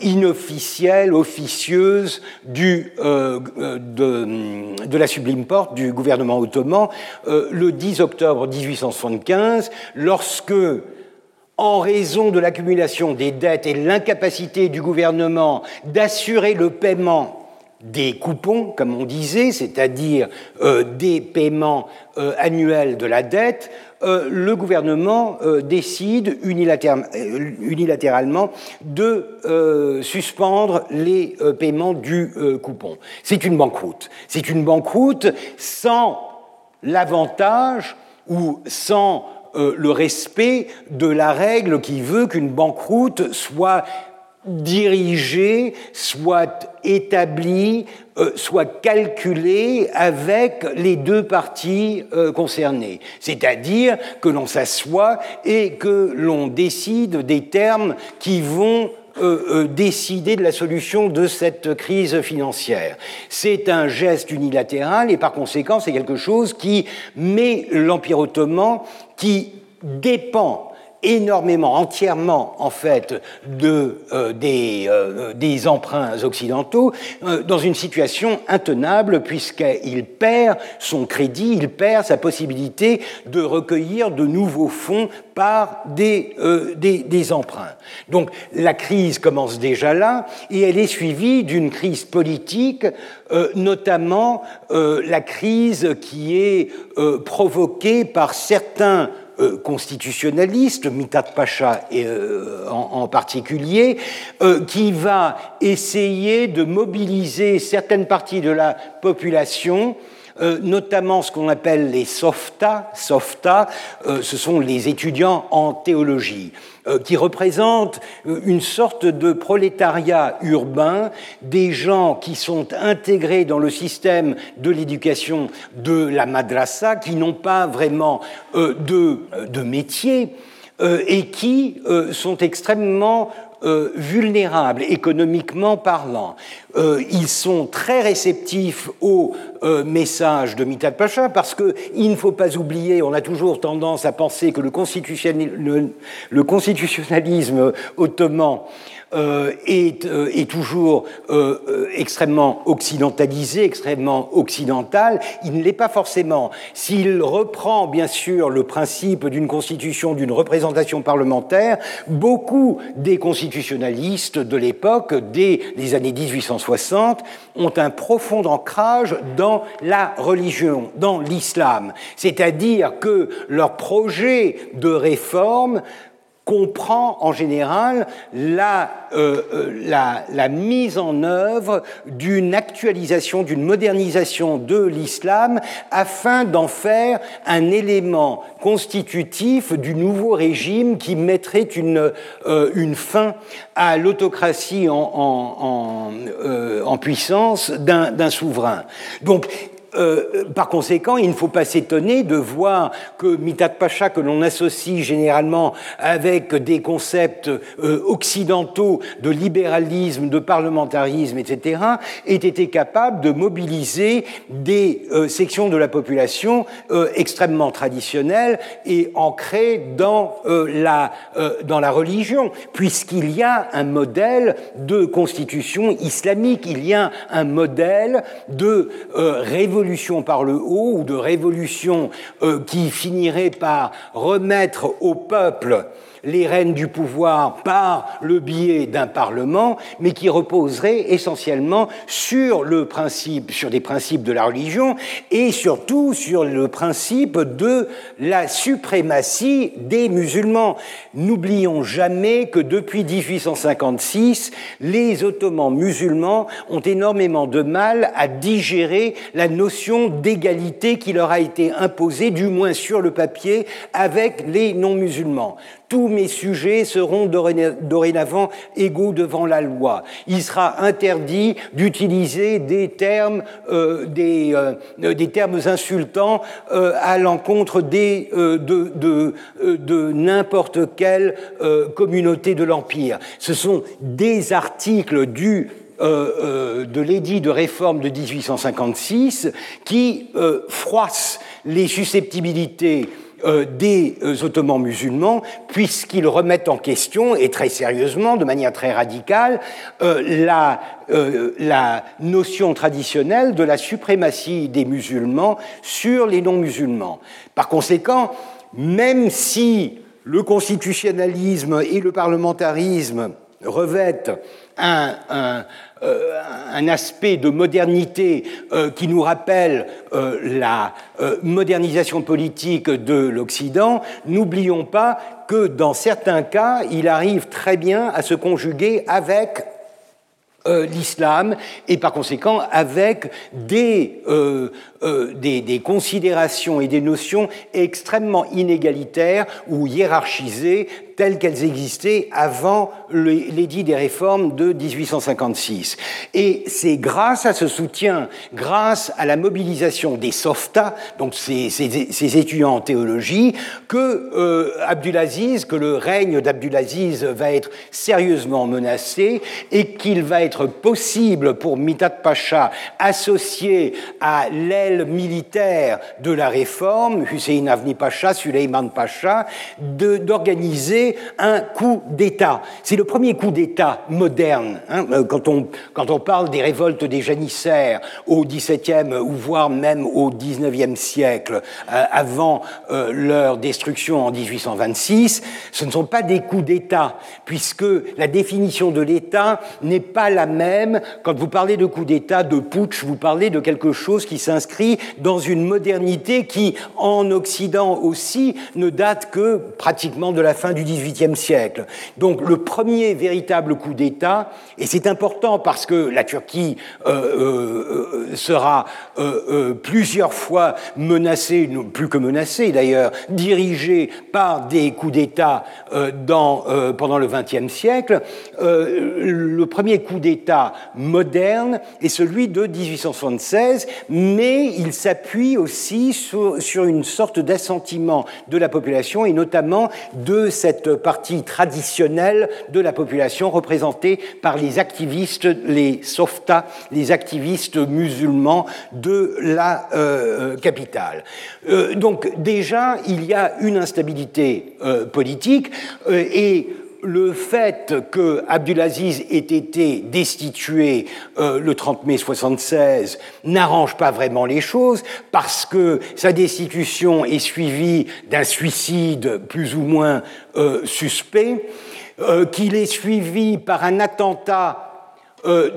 inofficielle, officieuse euh, de, la Sublime Porte du gouvernement ottoman le 10 octobre 1875, lorsque en raison de l'accumulation des dettes et l'incapacité du gouvernement d'assurer le paiement des coupons, comme on disait, c'est-à-dire euh, des paiements euh, annuels de la dette, euh, le gouvernement décide unilatéralement de suspendre les paiements du coupon. C'est une banqueroute. C'est une banqueroute sans l'avantage ou sans euh, le respect de la règle qui veut qu'une banqueroute soit dirigée, soit établie, euh, soit calculée avec les deux parties euh, concernées. C'est-à-dire que l'on s'assoit et que l'on décide des termes qui vont décider de la solution de cette crise financière. C'est un geste unilatéral et par conséquent c'est quelque chose qui met l'Empire ottoman qui dépend énormément, entièrement en fait, de, euh, des, euh, des, emprunts occidentaux, euh, dans une situation intenable puisqu'il perd son crédit, il perd sa possibilité de recueillir de nouveaux fonds par des, des, des emprunts. Donc la crise commence déjà là et elle est suivie d'une crise politique, notamment la crise qui est provoquée par certains euh, constitutionnaliste, Mitat Pacha euh, en, particulier, euh, qui va essayer de mobiliser certaines parties de la population notamment ce qu'on appelle les SOFTA. SOFTA, ce sont les étudiants en théologie. Euh, qui représente euh, une sorte de prolétariat urbain, des gens qui sont intégrés dans le système de l'éducation de la madrasa, qui n'ont pas vraiment euh, de, de métier et qui sont extrêmement euh, vulnérables économiquement parlant. Euh, ils sont très réceptifs au euh, message de Mithat Pacha parce qu'il ne faut pas oublier, on a toujours tendance à penser que le, constitutionnalisme ottoman est, euh, est, toujours euh, extrêmement occidentalisé, extrêmement occidental. Il ne l'est pas forcément. S'il reprend bien sûr le principe d'une constitution, d'une représentation parlementaire, beaucoup des constitutionnalistes de l'époque, dès les années 1860, ont un profond ancrage dans la religion, dans l'islam. C'est-à-dire que leur projet de réforme comprend en général la, euh, euh, la, mise en œuvre d'une actualisation, d'une modernisation de l'islam afin d'en faire un élément constitutif du nouveau régime qui mettrait une, euh, fin à l'autocratie en, en puissance d'un souverain. Donc euh, par conséquent, il ne faut pas s'étonner de voir que Mitat Pacha, que l'on associe généralement avec des concepts euh, occidentaux de libéralisme, de parlementarisme, etc., ait été capable de mobiliser des euh, sections de la population extrêmement traditionnelles et ancrées dans, la, dans la religion, puisqu'il y a un modèle de constitution islamique, il y a un modèle de révolution par le haut ou de révolution euh, qui finirait par remettre au peuple les rênes du pouvoir par le biais d'un parlement, mais qui reposerait essentiellement sur le principe, sur des principes de la religion et surtout sur le principe de la suprématie des musulmans. N'oublions jamais que depuis 1856, les Ottomans musulmans ont énormément de mal à digérer la notion d'égalité qui leur a été imposée, du moins sur le papier, avec les non-musulmans tous mes sujets seront dorénavant égaux devant la loi. Il sera interdit d'utiliser des termes, euh, des, euh, des, termes insultants euh, à l'encontre de, n'importe quelle communauté de l'Empire. Ce sont des articles du de l'édit de réforme de 1856 qui froissent les susceptibilités euh, des euh, Ottomans musulmans, puisqu'ils remettent en question, et très sérieusement, de manière très radicale, euh, la, notion traditionnelle de la suprématie des musulmans sur les non-musulmans. Par conséquent, même si le constitutionnalisme et le parlementarisme revêtent un, euh, un aspect de modernité euh, qui nous rappelle euh, la modernisation politique de l'Occident, n'oublions pas que dans certains cas, il arrive très bien à se conjuguer avec l'islam et par conséquent avec des, des, des, considérations et des notions extrêmement inégalitaires ou hiérarchisées telles qu'elles existaient avant l'édit des réformes de 1856. Et c'est grâce à ce soutien, grâce à la mobilisation des SOFTA, donc ces, ces, étudiants en théologie, que euh, Abdulaziz, que le règne d'Abdulaziz va être sérieusement menacé et qu'il va être possible pour Mitat Pacha, associé à l'aile militaire de la réforme, Hussein Avni Pacha, Suleiman Pacha, d'organiser un coup d'État. C'est le premier coup d'État moderne. Hein, euh, quand, on, quand on parle des révoltes des janissaires au XVIIe ou voire même au XIXe siècle, euh, avant euh, leur destruction en 1826, ce ne sont pas des coups d'État, puisque la définition de l'État n'est pas la même. Quand vous parlez de coup d'État, de putsch, vous parlez de quelque chose qui s'inscrit dans une modernité qui, en Occident aussi, ne date que pratiquement de la fin du XVIIIe siècle. Donc le premier véritable coup d'État, et c'est important parce que la Turquie euh, euh, euh, sera plusieurs fois menacée, plus que menacée d'ailleurs, dirigée par des coups d'État pendant le XXe siècle, le premier coup d'État moderne est celui de 1876, mais il s'appuie aussi sur, une sorte d'assentiment de la population et notamment de cette partie traditionnelle de la population représentée par les activistes, les softas, les activistes musulmans de la euh, capitale. Euh, donc déjà, il y a une instabilité euh, politique et le fait que Abdulaziz ait été destitué le 30 mai 76 n'arrange pas vraiment les choses parce que sa destitution est suivie d'un suicide plus ou moins euh, suspect, euh, qu'il est suivi par un attentat euh,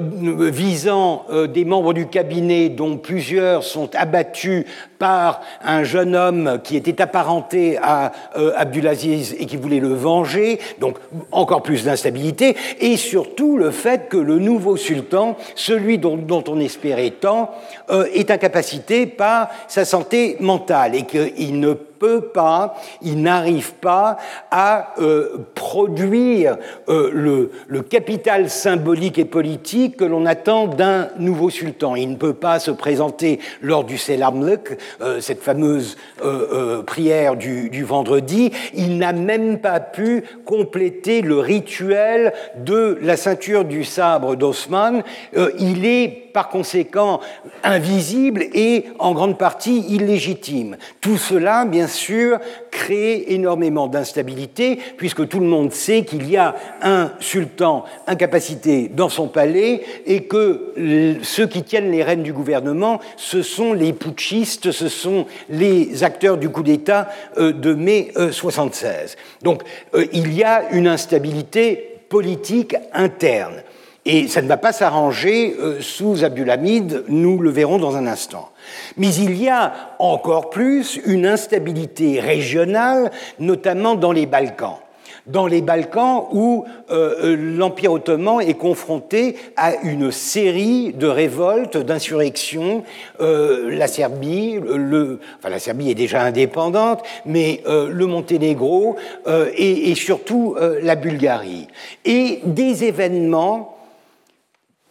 visant des membres du cabinet dont plusieurs sont abattus par un jeune homme qui était apparenté à euh, Abdulaziz et qui voulait le venger, donc encore plus d'instabilité, et surtout le fait que le nouveau sultan, celui dont, on espérait tant, euh, est incapacité par sa santé mentale et qu'il ne peut pas, il n'arrive pas à euh, produire le, le, capital symbolique et politique que l'on attend d'un nouveau sultan. Il ne peut pas se présenter lors du Selamluk, euh, cette fameuse euh, euh, prière du, du, vendredi, il n'a même pas pu compléter le rituel de la ceinture du sabre d'Osman. il est par conséquent invisible et en grande partie illégitime. Tout cela, bien bien créer énormément d'instabilité, puisque tout le monde sait qu'il y a un sultan incapacité dans son palais et que ceux qui tiennent les rênes du gouvernement, ce sont les putschistes, ce sont les acteurs du coup d'État euh, de mai 76. Euh, Donc euh, il y a une instabilité politique interne. Et ça ne va pas s'arranger sous Abdulhamid, nous le verrons dans un instant. Mais il y a encore plus une instabilité régionale, notamment dans les Balkans dans les Balkans où euh, euh, l'Empire ottoman est confronté à une série de révoltes, d'insurrections. Euh, la Serbie, la Serbie est déjà indépendante, mais le Monténégro et, surtout la Bulgarie. Et des événements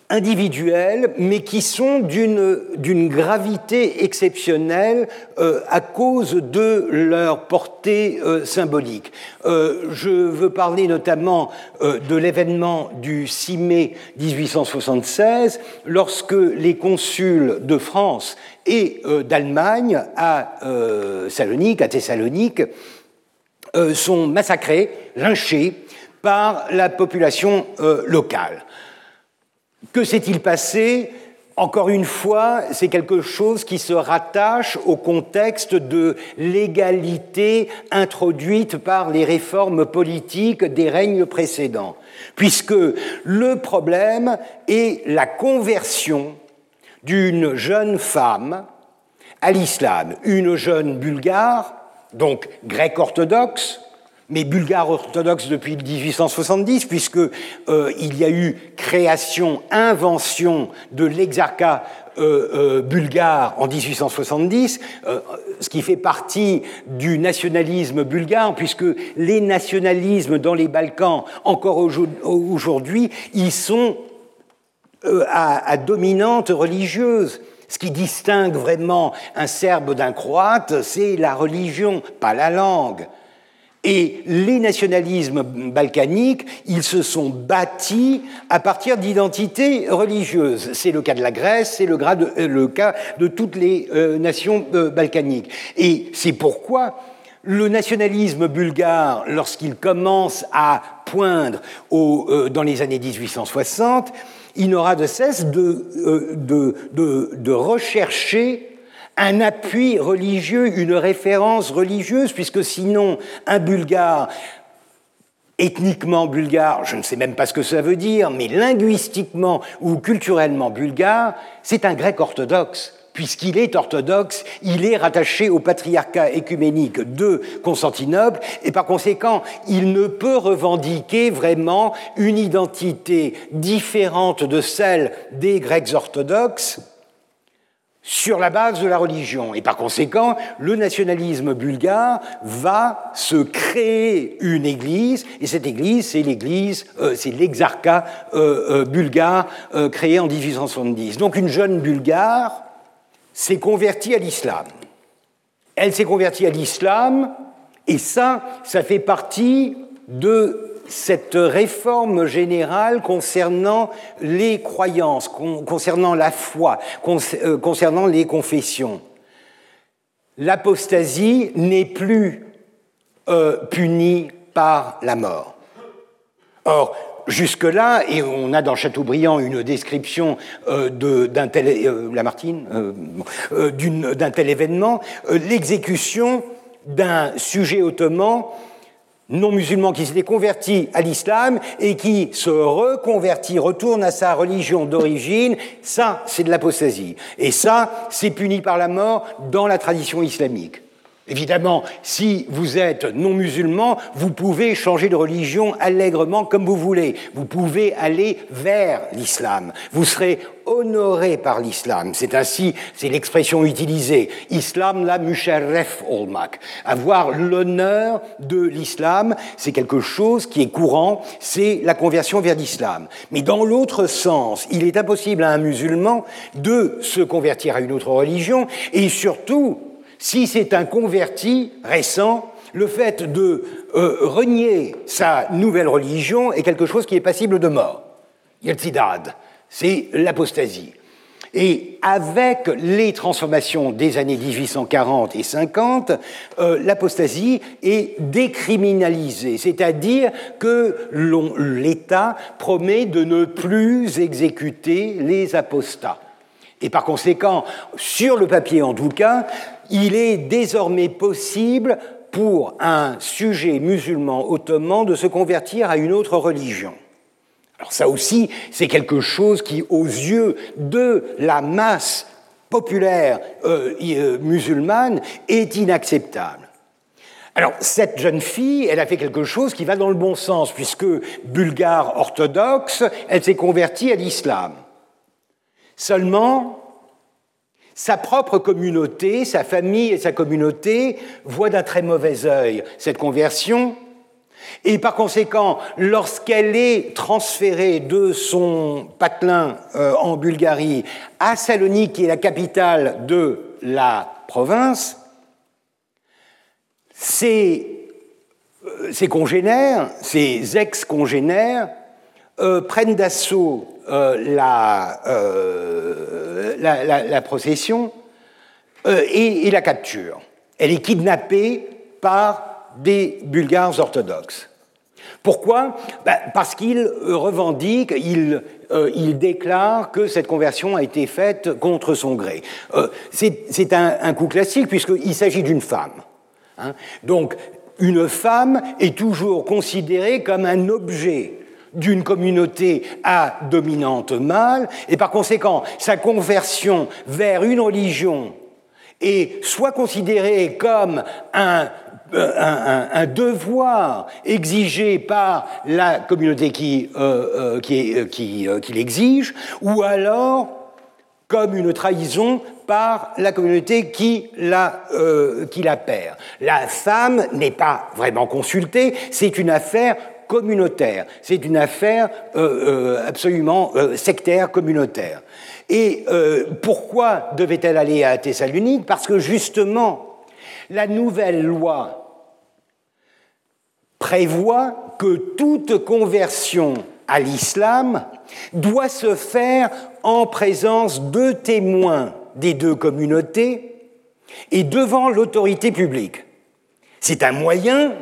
individuels, mais qui sont d'une gravité exceptionnelle euh, à cause de leur portée euh, symbolique. Euh, je veux parler notamment de l'événement du 6 mai 1876, lorsque les consuls de France et d'Allemagne à Salonique, à Thessalonique, sont massacrés, lynchés par la population locale. Que s'est-il passé encore une fois, c'est quelque chose qui se rattache au contexte de l'égalité introduite par les réformes politiques des règnes précédents, puisque le problème est la conversion d'une jeune femme à l'islam, une jeune bulgare, donc grecque orthodoxe, mais bulgare orthodoxe depuis 1870, puisque euh, il y a eu création, invention de l'exarcat euh, euh, bulgare en 1870, ce qui fait partie du nationalisme bulgare, puisque les nationalismes dans les Balkans, encore aujourd'hui, ils sont à, à dominante religieuse. Ce qui distingue vraiment un Serbe d'un Croate, c'est la religion, pas la langue. Et les nationalismes balkaniques, ils se sont bâtis à partir d'identités religieuses. C'est le cas de la Grèce, c'est le, euh, cas de toutes les euh, nations euh, balkaniques. Et c'est pourquoi le nationalisme bulgare, lorsqu'il commence à poindre dans les années 1860, il n'aura de cesse de, de rechercher un appui religieux, une référence religieuse, puisque sinon un bulgare ethniquement bulgare, je ne sais même pas ce que ça veut dire, mais linguistiquement ou culturellement bulgare, c'est un grec orthodoxe. Puisqu'il est orthodoxe, il est rattaché au patriarcat écuménique de Constantinople et par conséquent, il ne peut revendiquer vraiment une identité différente de celle des Grecs orthodoxes sur la base de la religion. Et par conséquent, le nationalisme bulgare va se créer une église, et cette église, c'est l'église, euh, c'est l'exarcat euh, euh, bulgare créé en 1870. Donc une jeune bulgare s'est convertie à l'islam. Elle s'est convertie à l'islam, et ça, ça fait partie de cette réforme générale concernant les croyances, concernant la foi, euh, concernant les confessions. L'apostasie n'est plus euh, punie par la mort. Or, jusque-là, et on a dans Chateaubriand une description euh, d'un tel, d'un tel événement, l'exécution d'un sujet ottoman non musulman qui s'était converti à l'islam et qui se reconvertit, retourne à sa religion d'origine, ça, c'est de l'apostasie. Et ça, c'est puni par la mort dans la tradition islamique. Évidemment, si vous êtes non musulman, vous pouvez changer de religion allègrement comme vous voulez. Vous pouvez aller vers l'islam. Vous serez honoré par l'islam. C'est ainsi, c'est l'expression utilisée. Islam la musharref olmak. Avoir l'honneur de l'islam, c'est quelque chose qui est courant, c'est la conversion vers l'islam. Mais dans l'autre sens, il est impossible à un musulman de se convertir à une autre religion et surtout si c'est un converti récent, le fait de euh, renier sa nouvelle religion est quelque chose qui est passible de mort. Yeltsidad, c'est l'apostasie. Et avec les transformations des années 1840 et 50, euh, l'apostasie est décriminalisée, c'est-à-dire que l'État promet de ne plus exécuter les apostats. Et par conséquent, sur le papier en tout cas, il est désormais possible pour un sujet musulman ottoman de se convertir à une autre religion. Alors ça aussi, c'est quelque chose qui, aux yeux de la masse populaire euh, euh, musulmane, est inacceptable. Alors, cette jeune fille, elle a fait quelque chose qui va dans le bon sens, puisque bulgare orthodoxe, elle s'est convertie à l'islam. Seulement, sa propre communauté, sa famille et sa communauté voient d'un très mauvais œil cette conversion, et par conséquent, lorsqu'elle est transférée de son patelin euh, en Bulgarie à Salonique, qui est la capitale de la province, ses, euh, congénères, ses ex-congénères, euh, prennent d'assaut la, la, procession et, la capturent. Elle est kidnappée par des Bulgares orthodoxes. Pourquoi? Ben, Parce qu'il revendique, il, euh, il, déclare que cette conversion a été faite contre son gré. Euh, c'est un, coup classique puisqu'il s'agit d'une femme. Hein. Donc, une femme est toujours considérée comme un objet d'une communauté à dominante mâle, et par conséquent, sa conversion vers une religion est soit considérée comme un euh, devoir exigé par la communauté qui, euh, euh, qui, l'exige, ou alors comme une trahison par la communauté qui la perd. La femme n'est pas vraiment consultée, c'est une affaire communautaire, c'est une affaire absolument sectaire communautaire. Et pourquoi devait-elle aller à Thessalonique? Parce que justement, la nouvelle loi prévoit que toute conversion à l'islam doit se faire en présence de témoins des deux communautés et devant l'autorité publique. C'est un moyen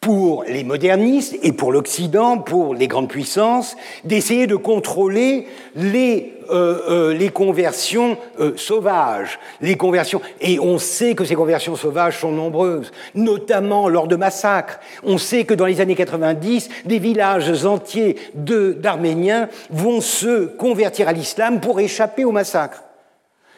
pour les modernistes et pour l'Occident, pour les grandes puissances, d'essayer de contrôler les, euh, euh, les conversions euh, sauvages, les conversions. Et on sait que ces conversions sauvages sont nombreuses, notamment lors de massacres. On sait que dans les années 90, des villages entiers d'Arméniens vont se convertir à l'islam pour échapper au massacre.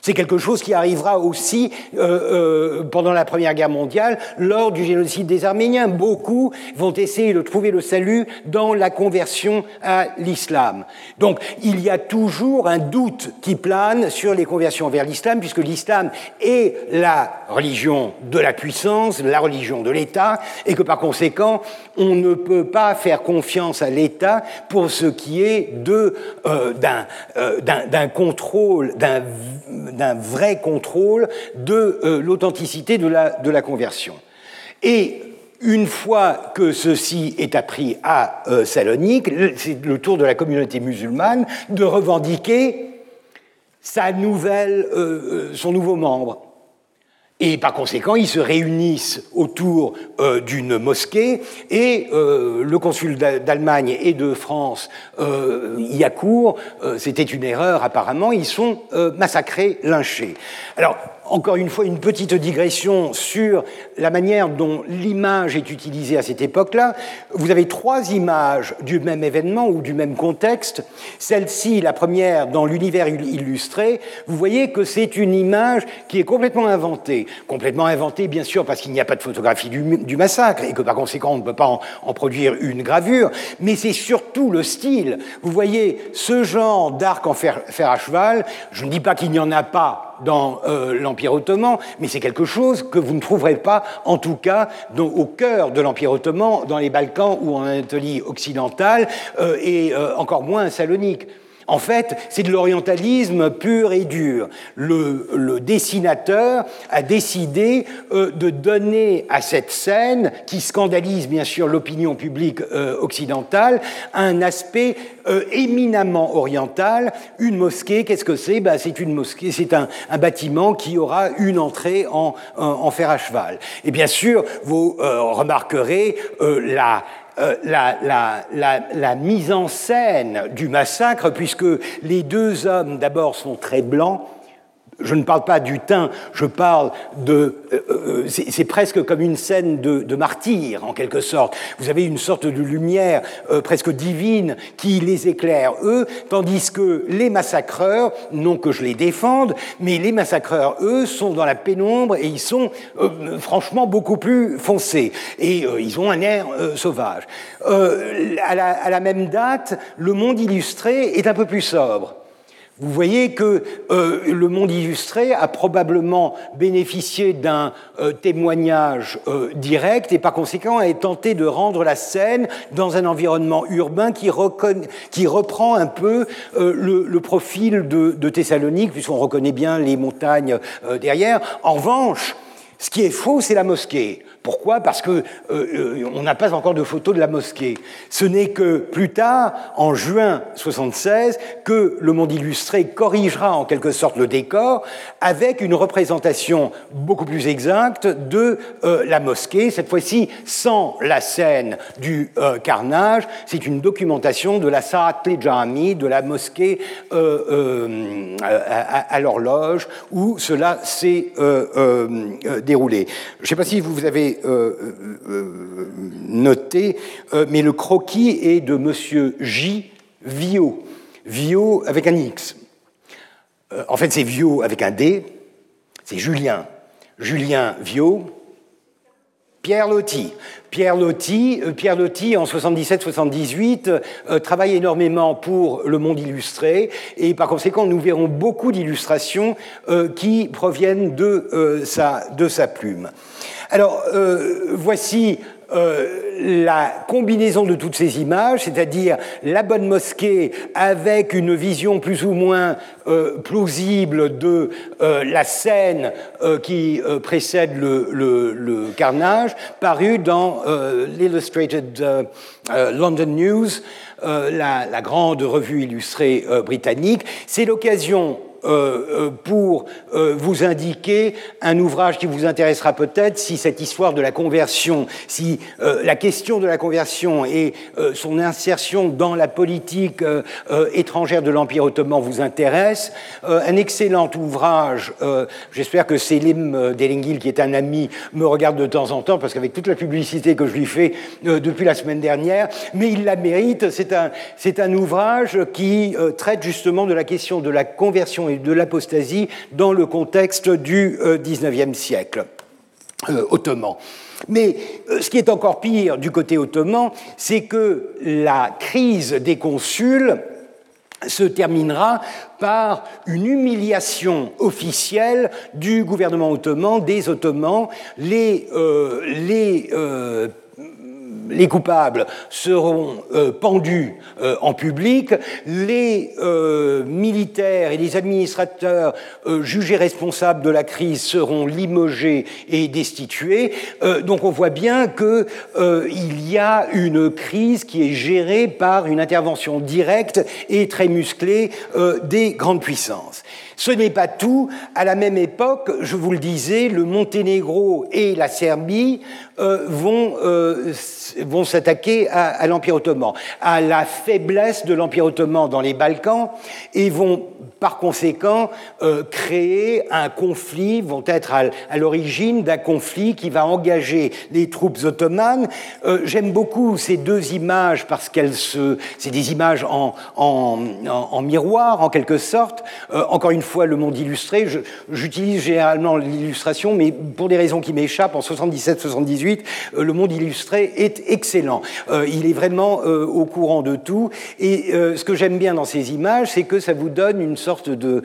C'est quelque chose qui arrivera aussi euh, euh, pendant la Première Guerre mondiale, lors du génocide des Arméniens. Beaucoup vont essayer de trouver le salut dans la conversion à l'islam. Donc il y a toujours un doute qui plane sur les conversions vers l'islam, puisque l'islam est la religion de la puissance, la religion de l'État, et que par conséquent, on ne peut pas faire confiance à l'État pour ce qui est de euh, d'un contrôle, d'un d'un vrai contrôle de euh, l'authenticité de la, conversion. Et une fois que ceci est appris à euh, Salonique, c'est le tour de la communauté musulmane de revendiquer euh, son nouveau membre. Et par conséquent, ils se réunissent autour euh, d'une mosquée et euh, le consul d'Allemagne et de France euh, y accourt. C'était une erreur apparemment. Ils sont massacrés, lynchés. Alors, encore une fois, une petite digression sur la manière dont l'image est utilisée à cette époque-là. Vous avez trois images du même événement ou du même contexte. Celle-ci, la première dans l'univers illustré, vous voyez que c'est une image qui est complètement inventée. Complètement inventée, bien sûr, parce qu'il n'y a pas de photographie du, massacre et que par conséquent, on ne peut pas en, produire une gravure, mais c'est surtout le style. Vous voyez ce genre d'arc en fer à cheval. Je ne dis pas qu'il n'y en a pas dans euh, l'Empire ottoman, mais c'est quelque chose que vous ne trouverez pas, en tout cas, au cœur de l'Empire ottoman, dans les Balkans ou en Anatolie occidentale, euh, et euh, encore moins à Salonique. En fait, c'est de l'orientalisme pur et dur. Le, dessinateur a décidé euh, de donner à cette scène, qui scandalise bien sûr l'opinion publique euh, occidentale, un aspect euh, éminemment oriental. Une mosquée, qu'est-ce que c'est? Ben, C'est une mosquée, c'est un, bâtiment qui aura une entrée en, en, fer à cheval. Et bien sûr, vous remarquerez la euh, la, mise en scène du massacre, puisque les deux hommes d'abord sont très blancs, je ne parle pas du teint, je parle de... Euh, euh, c'est presque comme une scène de, martyr, en quelque sorte. Vous avez une sorte de lumière euh, presque divine qui les éclaire, eux, tandis que les massacreurs, non que je les défende, mais les massacreurs, eux, sont dans la pénombre et ils sont franchement beaucoup plus foncés. Et ils ont un air sauvage. À la même date, le monde illustré est un peu plus sobre. Vous voyez que euh, le monde illustré a probablement bénéficié d'un euh, témoignage euh, direct et par conséquent a tenté de rendre la scène dans un environnement urbain qui, qui reprend un peu le, profil de, de Thessalonique, puisqu'on reconnaît bien les montagnes derrière. En revanche, ce qui est faux, c'est la mosquée. Pourquoi? Parce que euh, euh, on n'a pas encore de photo de la mosquée. Ce n'est que plus tard, en juin 76, que le Monde illustré corrigera en quelque sorte le décor avec une représentation beaucoup plus exacte de euh, la mosquée. Cette fois-ci, sans la scène du carnage, c'est une documentation de la Sarat Jami, de la mosquée à, l'horloge, où cela s'est déroulé. Je ne sais pas si vous avez euh, euh, euh, noté, mais le croquis est de Monsieur J. Vio. Vio avec un X. en fait, c'est Vio avec un D. C'est Julien. Julien Vio. Pierre Loti. Pierre Loti, Pierre Loti en 77-78 travaille énormément pour Le Monde illustré et par conséquent nous verrons beaucoup d'illustrations qui proviennent de, sa, de sa plume. Alors, euh, voici euh, la combinaison de toutes ces images, c'est-à-dire la bonne mosquée avec une vision plus ou moins euh, plausible de la scène qui précède le, carnage, paru dans l'Illustrated London News, la, grande revue illustrée britannique. C'est l'occasion euh, euh, pour euh, vous indiquer un ouvrage qui vous intéressera peut-être si cette histoire de la conversion, si la question de la conversion et son insertion dans la politique étrangère de l'Empire ottoman vous intéresse. Un excellent ouvrage, j'espère que Selim Delengil, qui est un ami, me regarde de temps en temps, parce qu'avec toute la publicité que je lui fais depuis la semaine dernière, mais il la mérite, c'est un, un ouvrage qui traite justement de la question de la conversion de l'apostasie dans le contexte du XIXe euh, siècle euh, ottoman. Mais euh, ce qui est encore pire du côté ottoman, c'est que la crise des consuls se terminera par une humiliation officielle du gouvernement ottoman, des Ottomans. Les, les les coupables seront euh, pendus euh, en public, les euh, militaires et les administrateurs jugés responsables de la crise seront limogés et destitués. donc on voit bien qu'il y a une crise qui est gérée par une intervention directe et très musclée des grandes puissances. Ce n'est pas tout. À la même époque, je vous le disais, le Monténégro et la Serbie euh, vont, euh, vont s'attaquer à, l'Empire ottoman, à la faiblesse de l'Empire ottoman dans les Balkans, et vont par conséquent euh, créer un conflit, vont être à, l'origine d'un conflit qui va engager les troupes ottomanes. J'aime beaucoup ces deux images parce qu'elles se, c'est des images en, en, en, miroir en quelque sorte. encore une fois, le monde illustré, j'utilise généralement l'illustration, mais pour des raisons qui m'échappent, en 77-78 euh, le monde illustré est excellent. il est vraiment au courant de tout. Et ce que j'aime bien dans ces images, c'est que ça vous donne une sorte de,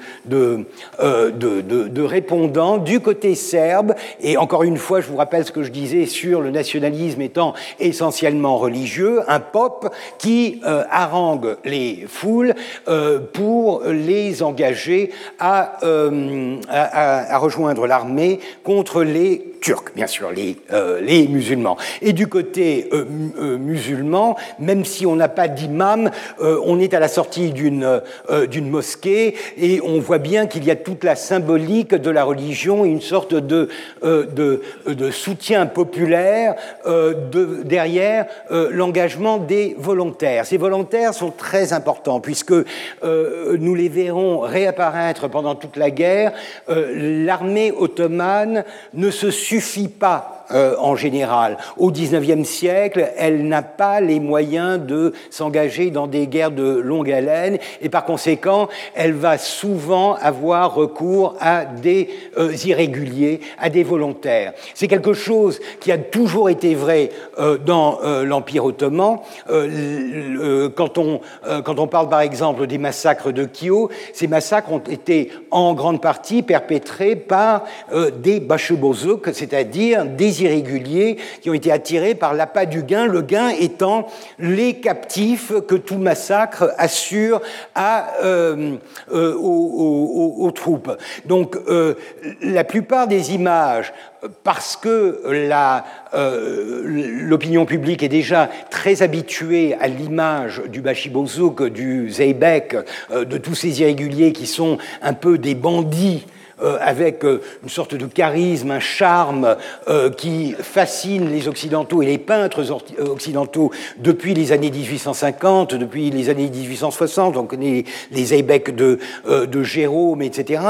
répondant du côté serbe. Et encore une fois, je vous rappelle ce que je disais sur le nationalisme étant essentiellement religieux, un pop qui harangue les foules pour les engager à rejoindre l'armée contre les Turcs, bien sûr, les, euh, les musulmans. Et du côté euh, euh, musulman, même si on n'a pas d'imam, on est à la sortie d'une d'une mosquée et on voit bien qu'il y a toute la symbolique de la religion, une sorte de, de, de soutien populaire de, derrière l'engagement des volontaires. Ces volontaires sont très importants puisque nous les verrons réapparaître pendant toute la guerre. L'armée ottomane ne se suffit pas euh, en général. Au XIXe siècle, elle n'a pas les moyens de s'engager dans des guerres de longue haleine et par conséquent, elle va souvent avoir recours à des euh, irréguliers, à des volontaires. C'est quelque chose qui a toujours été vrai euh, dans l'Empire ottoman. quand, on, quand on parle par exemple des massacres de Kio, ces massacres ont été en grande partie perpétrés par des bachebozouks, c'est-à-dire des irréguliers qui ont été attirés par l'appât du gain, le gain étant les captifs que tout massacre assure euh, euh, aux, troupes. Donc euh, la plupart des images parce que l'opinion publique est déjà très habituée à l'image du Bachibozouk, du Zeybek, de tous ces irréguliers qui sont un peu des bandits euh, avec euh, une sorte de charisme, un charme euh, qui fascine les Occidentaux et les peintres occidentaux depuis les années 1850, depuis les années 1860, on connaît les Aybeck de, de Jérôme, etc.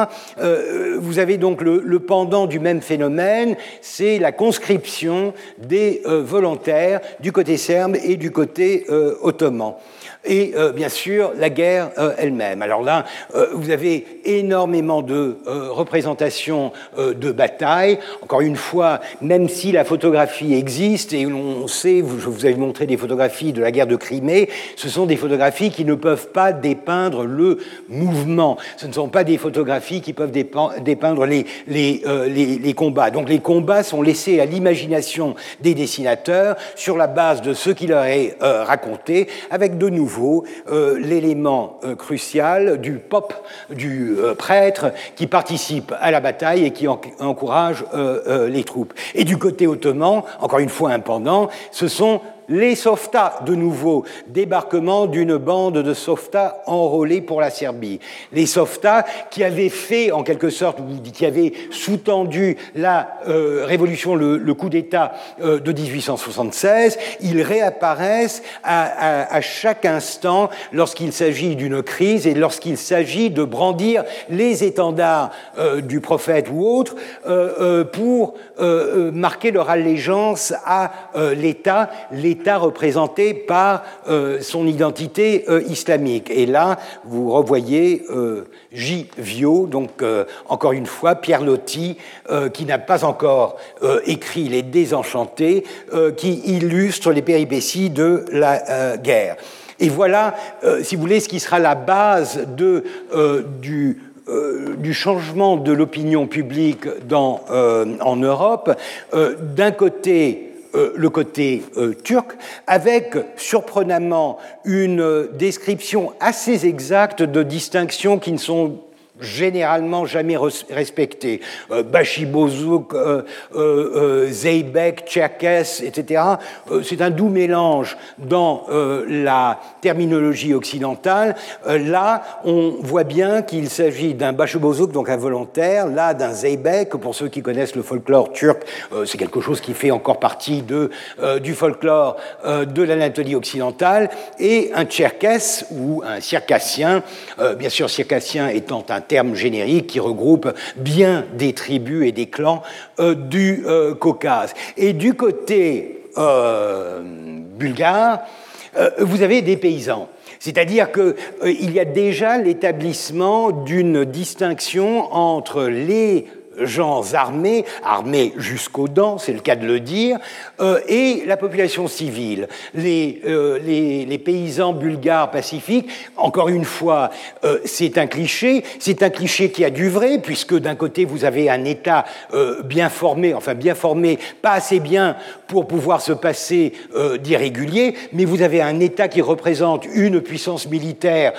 vous avez donc le, pendant du même phénomène, c'est la conscription des volontaires du côté serbe et du côté ottoman et euh, bien sûr la guerre euh, elle-même. Alors là, euh, vous avez énormément de représentations de batailles. Encore une fois, même si la photographie existe, et on sait, je vous avais montré des photographies de la guerre de Crimée, ce sont des photographies qui ne peuvent pas dépeindre le mouvement. Ce ne sont pas des photographies qui peuvent dépeindre les combats. Donc les combats sont laissés à l'imagination des dessinateurs sur la base de ce qui leur est raconté, avec de nouveau euh, l'élément euh, crucial du pop, du euh, prêtre qui participe à la bataille et qui encourage les troupes. Et du côté ottoman, encore une fois un pendant, ce sont les Softas, de nouveau, débarquement d'une bande de Softas enrôlés pour la Serbie. Les Softas qui avaient fait, en quelque sorte, qui avaient sous-tendu la euh, révolution, le, coup d'État euh, de 1876, ils réapparaissent à, chaque instant lorsqu'il s'agit d'une crise et lorsqu'il s'agit de brandir les étendards euh, du prophète ou autre pour marquer leur allégeance à l'État, Représenté par euh, son identité euh, islamique. Et là, vous revoyez euh, J. Vio, donc encore une fois, Pierre Loti, qui n'a pas encore écrit Les Désenchantés, qui illustre les péripéties de la guerre. Et voilà, si vous voulez, ce qui sera la base du changement de l'opinion publique dans, en Europe. D'un côté, euh, le côté euh, turc, avec surprenamment une description assez exacte de distinctions qui ne sont généralement jamais respecté. Euh, Bachibozuk, euh, euh, Zeybek, Tcherkess, etc. c'est un doux mélange dans la terminologie occidentale. là, on voit bien qu'il s'agit d'un Bachibozuk, donc un volontaire, là d'un Zeybek, pour ceux qui connaissent le folklore turc, c'est quelque chose qui fait encore partie du folklore de l'Anatolie occidentale, et un Tcherkess ou un Circassien, bien sûr Circassien étant un terme générique qui regroupe bien des tribus et des clans euh, du euh, Caucase. Et du côté euh, bulgare, vous avez des paysans. C'est-à-dire qu'il y a déjà l'établissement d'une distinction entre les gens armés, armés jusqu'aux dents, c'est le cas de le dire, et la population civile, les, les, les paysans bulgares pacifiques. Encore une fois, c'est un cliché, c'est un cliché qui a du vrai, puisque d'un côté, vous avez un État bien formé, enfin bien formé, pas assez bien pour pouvoir se passer d'irrégulier, mais vous avez un État qui représente une puissance militaire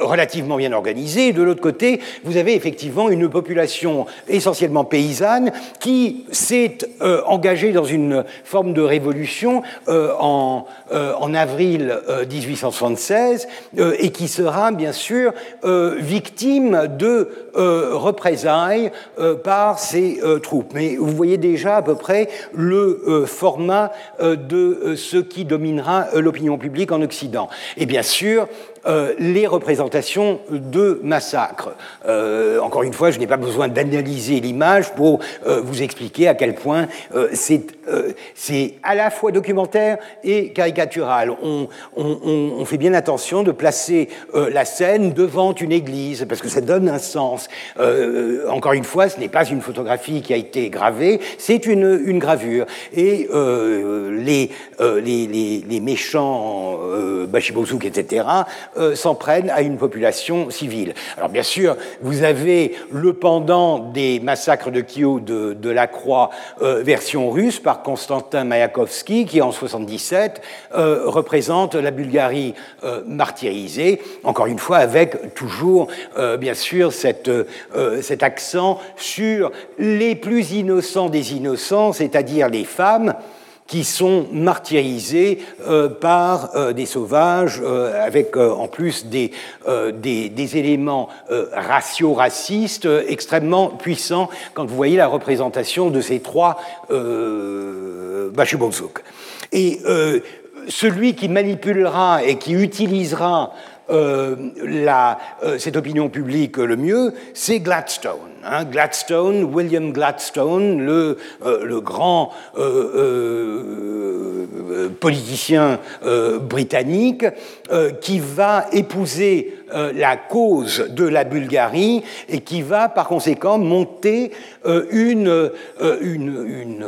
relativement bien organisée. De l'autre côté, vous avez effectivement une population essentiellement paysanne qui s'est euh, engagée dans une forme de révolution euh, en, euh, en, avril 1876 et qui sera bien sûr victime de représailles par ses troupes. Mais vous voyez déjà à peu près le format de ce qui dominera l'opinion publique en Occident. Et bien sûr, euh, les représentations de massacres. Euh, encore une fois, je n'ai pas besoin d'analyser l'image pour euh, vous expliquer à quel point c'est à la fois documentaire et caricatural. On, fait bien attention de placer la scène devant une église, parce que ça donne un sens. encore une fois, ce n'est pas une photographie qui a été gravée, c'est une, gravure. Et les, méchants, Bachibozuk, etc., euh, s'en prennent à une population civile. Alors bien sûr, vous avez le pendant des massacres de Kiev de, la Croix, euh, version russe, par Konstantin Mayakovsky, qui en 77 euh, représente la Bulgarie martyrisée, encore une fois avec toujours, bien sûr, cette, cet accent sur les plus innocents des innocents, c'est-à-dire les femmes, qui sont martyrisés euh, par euh, des sauvages, euh, avec en plus des, des, des éléments raciaux racistes extrêmement puissants quand vous voyez la représentation de ces trois euh, Et celui qui manipulera et qui utilisera la, cette opinion publique le mieux, c'est Gladstone. Hein, Gladstone, William Gladstone, le, euh, grand euh, euh, politicien britannique, qui va épouser la cause de la Bulgarie et qui va par conséquent monter une, une,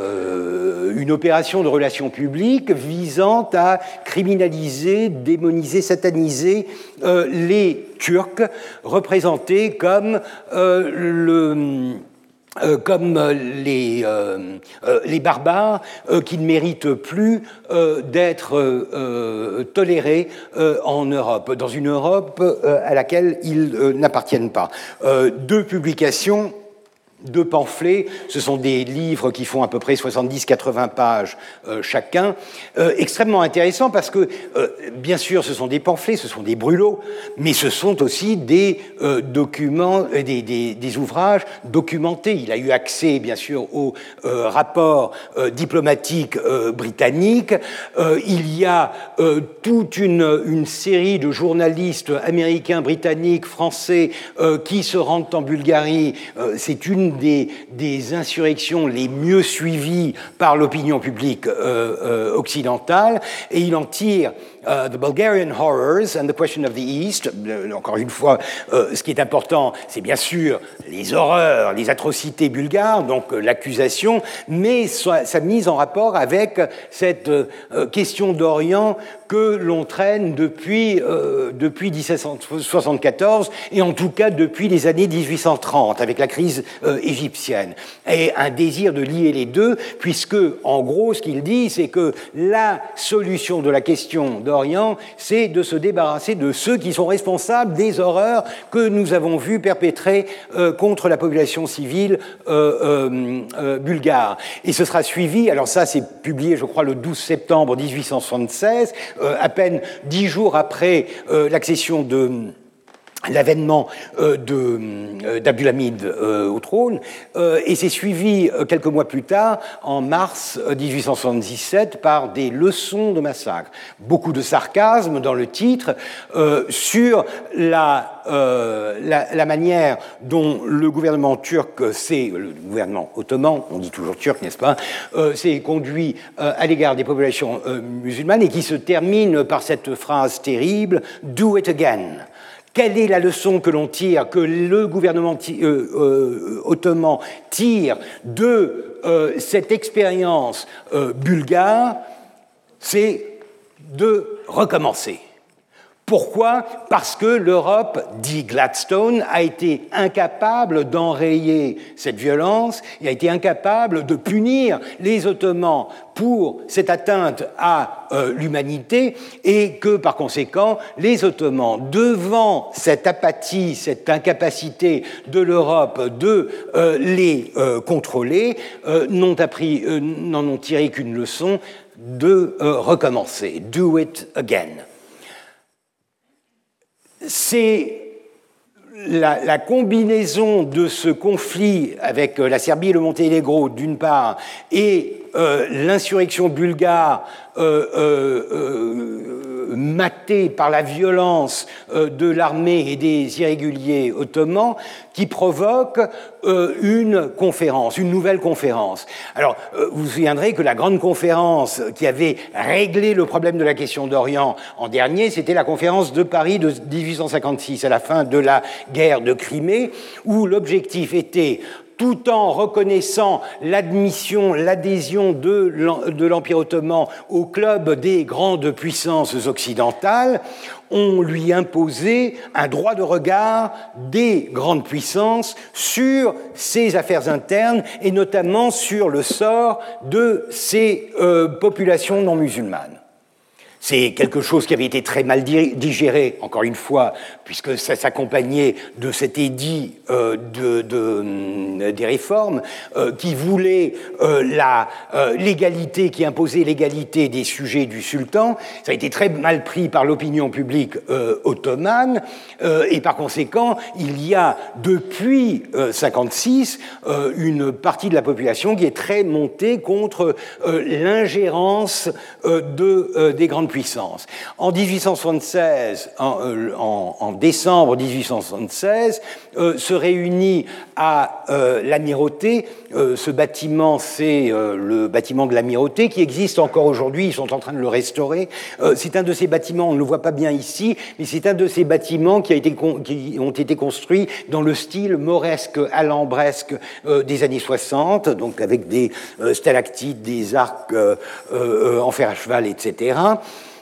une, opération de relations publiques visant à criminaliser, démoniser, sataniser les Turcs représentés comme le euh, comme euh, euh, les, barbares qui ne méritent plus d'être tolérés en Europe, dans une Europe à laquelle ils n'appartiennent pas. deux publications deux pamphlets, ce sont des livres qui font à peu près 70-80 pages euh, chacun, euh, extrêmement intéressants parce que, euh, bien sûr, ce sont des pamphlets, ce sont des brûlots, mais ce sont aussi des documents, des, ouvrages documentés. Il a eu accès, bien sûr, aux rapports diplomatiques britanniques. il y a toute une, une, série de journalistes américains, britanniques, français qui se rendent en Bulgarie. C'est une des, insurrections les mieux suivies par l'opinion publique euh, euh, occidentale, et il en tire Uh, the Bulgarian Horrors and the Question of the East. Euh, encore une fois, euh, ce qui est important, c'est bien sûr les horreurs, les atrocités bulgares, donc euh, l'accusation, mais sa, mise en rapport avec cette question d'Orient que l'on traîne depuis, depuis 1774 et en tout cas depuis les années 1830 avec la crise égyptienne. Et un désir de lier les deux, puisque en gros ce qu'il dit, c'est que la solution de la question d'Orient, c'est de se débarrasser de ceux qui sont responsables des horreurs que nous avons vues perpétrer euh, contre la population civile euh, euh, bulgare. Et ce sera suivi, alors ça c'est publié je crois le 12 septembre 1876, à peine dix jours après l'accession de l'avènement euh, euh, d'Abdulhamid euh, au trône, et c'est suivi quelques mois plus tard, en mars 1877, par des leçons de massacre. Beaucoup de sarcasme dans le titre sur la, manière dont le gouvernement turc s'est, le gouvernement ottoman, on dit toujours turc, n'est-ce pas, s'est conduit à l'égard des populations musulmanes et qui se termine par cette phrase terrible, Do it again quelle est la leçon que l'on tire, que le gouvernement ottoman tire de cette expérience bulgare? C'est de recommencer. Pourquoi Parce que l'Europe, dit Gladstone, a été incapable d'enrayer cette violence et a été incapable de punir les Ottomans pour cette atteinte à euh, l'humanité et que par conséquent les Ottomans, devant cette apathie, cette incapacité de l'Europe de euh, les euh, contrôler, n'en ont tiré qu'une leçon de recommencer, do it again c'est la, combinaison de ce conflit avec euh, la Serbie et le Monténégro, d'une part, et euh, l'insurrection bulgare maté par la violence euh, de l'armée et des irréguliers ottomans qui provoque euh, une conférence, une nouvelle conférence. Alors, euh, vous vous souviendrez que la grande conférence qui avait réglé le problème de la question d'Orient en dernier, c'était la conférence de Paris de 1856, à la fin de la guerre de Crimée, où l'objectif était tout en reconnaissant l'admission, l'adhésion de l'Empire ottoman au club des grandes puissances occidentales, on lui imposait un droit de regard des grandes puissances sur ses affaires internes et notamment sur le sort de ses euh, populations non musulmanes. C'est quelque chose qui avait été très mal digéré, encore une fois, puisque ça s'accompagnait de cet édit euh, de, euh, des réformes euh, qui voulait la l'égalité, qui imposait l'égalité des sujets du sultan. Ça a été très mal pris par l'opinion publique ottomane, et par conséquent, il y a depuis 56 une partie de la population qui est très montée contre l'ingérence de, des grandes puissance. En 1876, euh, en, décembre 1876, euh, se réunit à euh, l'amirauté. ce bâtiment, c'est le bâtiment de l'amirauté qui existe encore aujourd'hui. Ils sont en train de le restaurer. c'est un de ces bâtiments, on ne le voit pas bien ici, mais c'est un de ces bâtiments qui, a été, qui, ont été construits dans le style mauresque, alambresque des années 60, donc avec des stalactites, des arcs en fer à cheval, etc.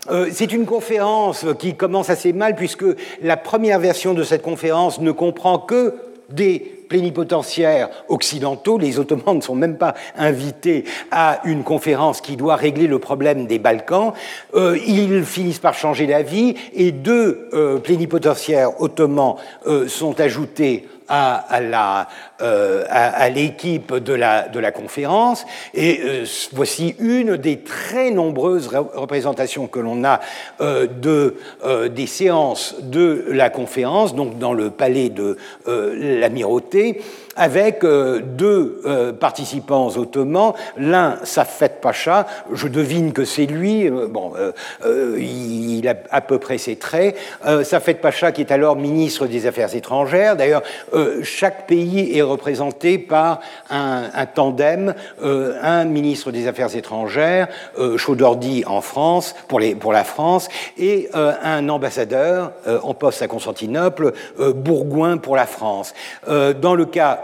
Euh, c'est une conférence qui commence assez mal puisque la première version de cette conférence ne comprend que des plénipotentiaires occidentaux. Les Ottomans ne sont même pas invités à une conférence qui doit régler le problème des Balkans. Euh, ils finissent par changer d'avis et deux euh, plénipotentiaires ottomans sont ajoutés à, euh, à, l'équipe de la, de la conférence. Et euh, voici une des très nombreuses représentations que l'on a euh, de, des séances de la conférence, donc dans le palais de l'amirauté avec euh, deux euh, participants ottomans, l'un Safet Pacha, je devine que c'est lui, euh, bon, il a à peu près ses traits, Safet Pacha qui est alors ministre des Affaires étrangères, d'ailleurs chaque pays est représenté par un, tandem, un ministre des Affaires étrangères, Chaudordi en France, pour, la France, et un ambassadeur en poste à Constantinople, Bourgoin pour la France. dans le cas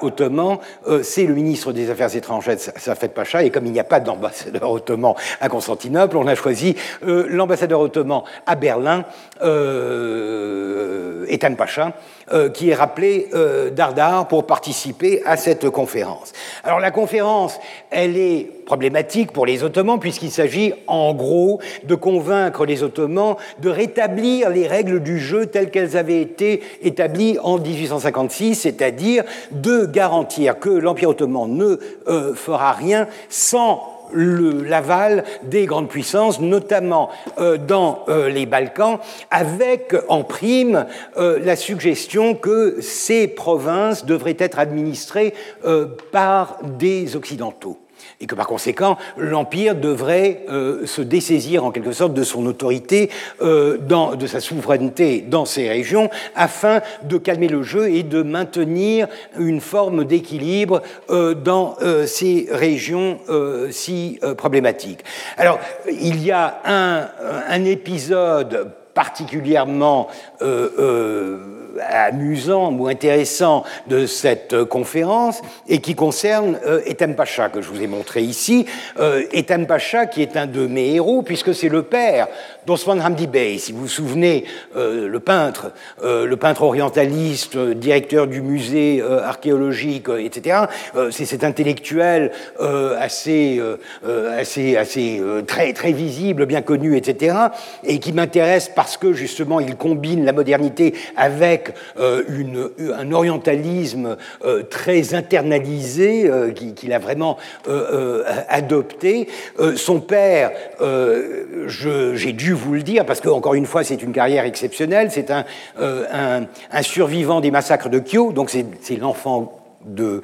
euh, c'est le ministre des Affaires étrangères, Safed Pacha, et comme il n'y a pas d'ambassadeur ottoman à Constantinople, on a choisi euh, l'ambassadeur ottoman à Berlin, euh, Ethan Pacha, euh, qui est rappelé euh, Dardar pour participer à cette conférence. Alors la conférence, elle est problématique pour les Ottomans puisqu'il s'agit en gros de convaincre les Ottomans de rétablir les règles du jeu telles qu'elles avaient été établies en 1856, c'est-à-dire de garantir que l'Empire ottoman ne euh, fera rien sans l'aval des grandes puissances, notamment euh, dans euh, les Balkans, avec en prime euh, la suggestion que ces provinces devraient être administrées par des Occidentaux et que par conséquent l'Empire devrait euh, se dessaisir en quelque sorte de son autorité, euh, de sa souveraineté dans ces régions, afin de calmer le jeu et de maintenir une forme d'équilibre euh, dans ces régions si problématiques. Alors, il y a un, un épisode particulièrement amusant ou intéressant de cette conférence et qui concerne Etem Pacha, que je vous ai montré ici. Etem Pacha, qui est un de mes héros, puisque c'est le père d'Osman Hamdi Bey. Si vous vous souvenez, le peintre, le peintre orientaliste, directeur du musée archéologique, etc., c'est cet intellectuel assez, assez, assez très, très visible, bien connu, etc., et qui m'intéresse parce que justement il combine la modernité avec euh, un orientalisme euh, très internalisé euh, qu'il a vraiment adopté. son père, j'ai dû vous le dire, parce que encore une fois c'est une carrière exceptionnelle, c'est un, un survivant des massacres de Kyo, donc c'est l'enfant de,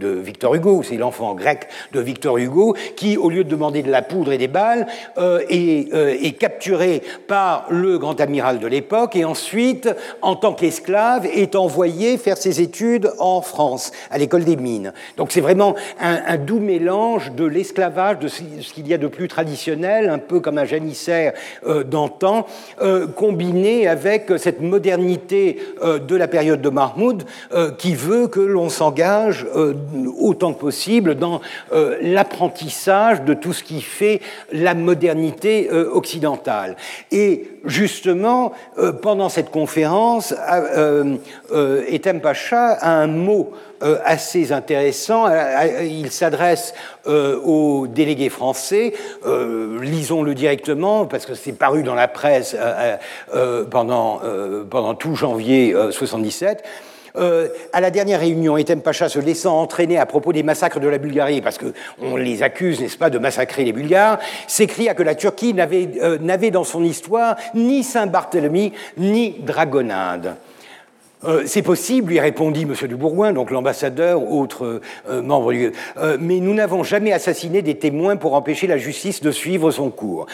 Victor Hugo, c'est l'enfant grec de Victor Hugo, qui, au lieu de demander de la poudre et des balles, euh, euh, est, capturé par le grand amiral de l'époque et ensuite, en tant qu'esclave, est envoyé faire ses études en France, à l'école des mines. Donc c'est vraiment un, doux mélange de l'esclavage, de ce qu'il y a de plus traditionnel, un peu comme un janissaire euh, d'antan, combiné avec cette modernité de la période de Mahmoud, qui veut que l'on s'en euh, autant que possible dans euh, l'apprentissage de tout ce qui fait la modernité euh, occidentale. Et justement, pendant cette conférence, Etem Pacha a un mot assez intéressant. Il s'adresse aux délégués français. Lisons-le directement parce que c'est paru dans la presse pendant, pendant tout janvier 77. Euh, à la dernière réunion, Etem Pacha se laissant entraîner à propos des massacres de la Bulgarie, parce qu'on les accuse, n'est-ce pas, de massacrer les Bulgares, s'écria que la Turquie euh, n'avait dans son histoire ni Saint-Barthélemy ni Dragonade. Euh, c'est possible, lui répondit M. de Bourgoin, donc l'ambassadeur, autre euh, membre du... Euh, mais nous n'avons jamais assassiné des témoins pour empêcher la justice de suivre son cours,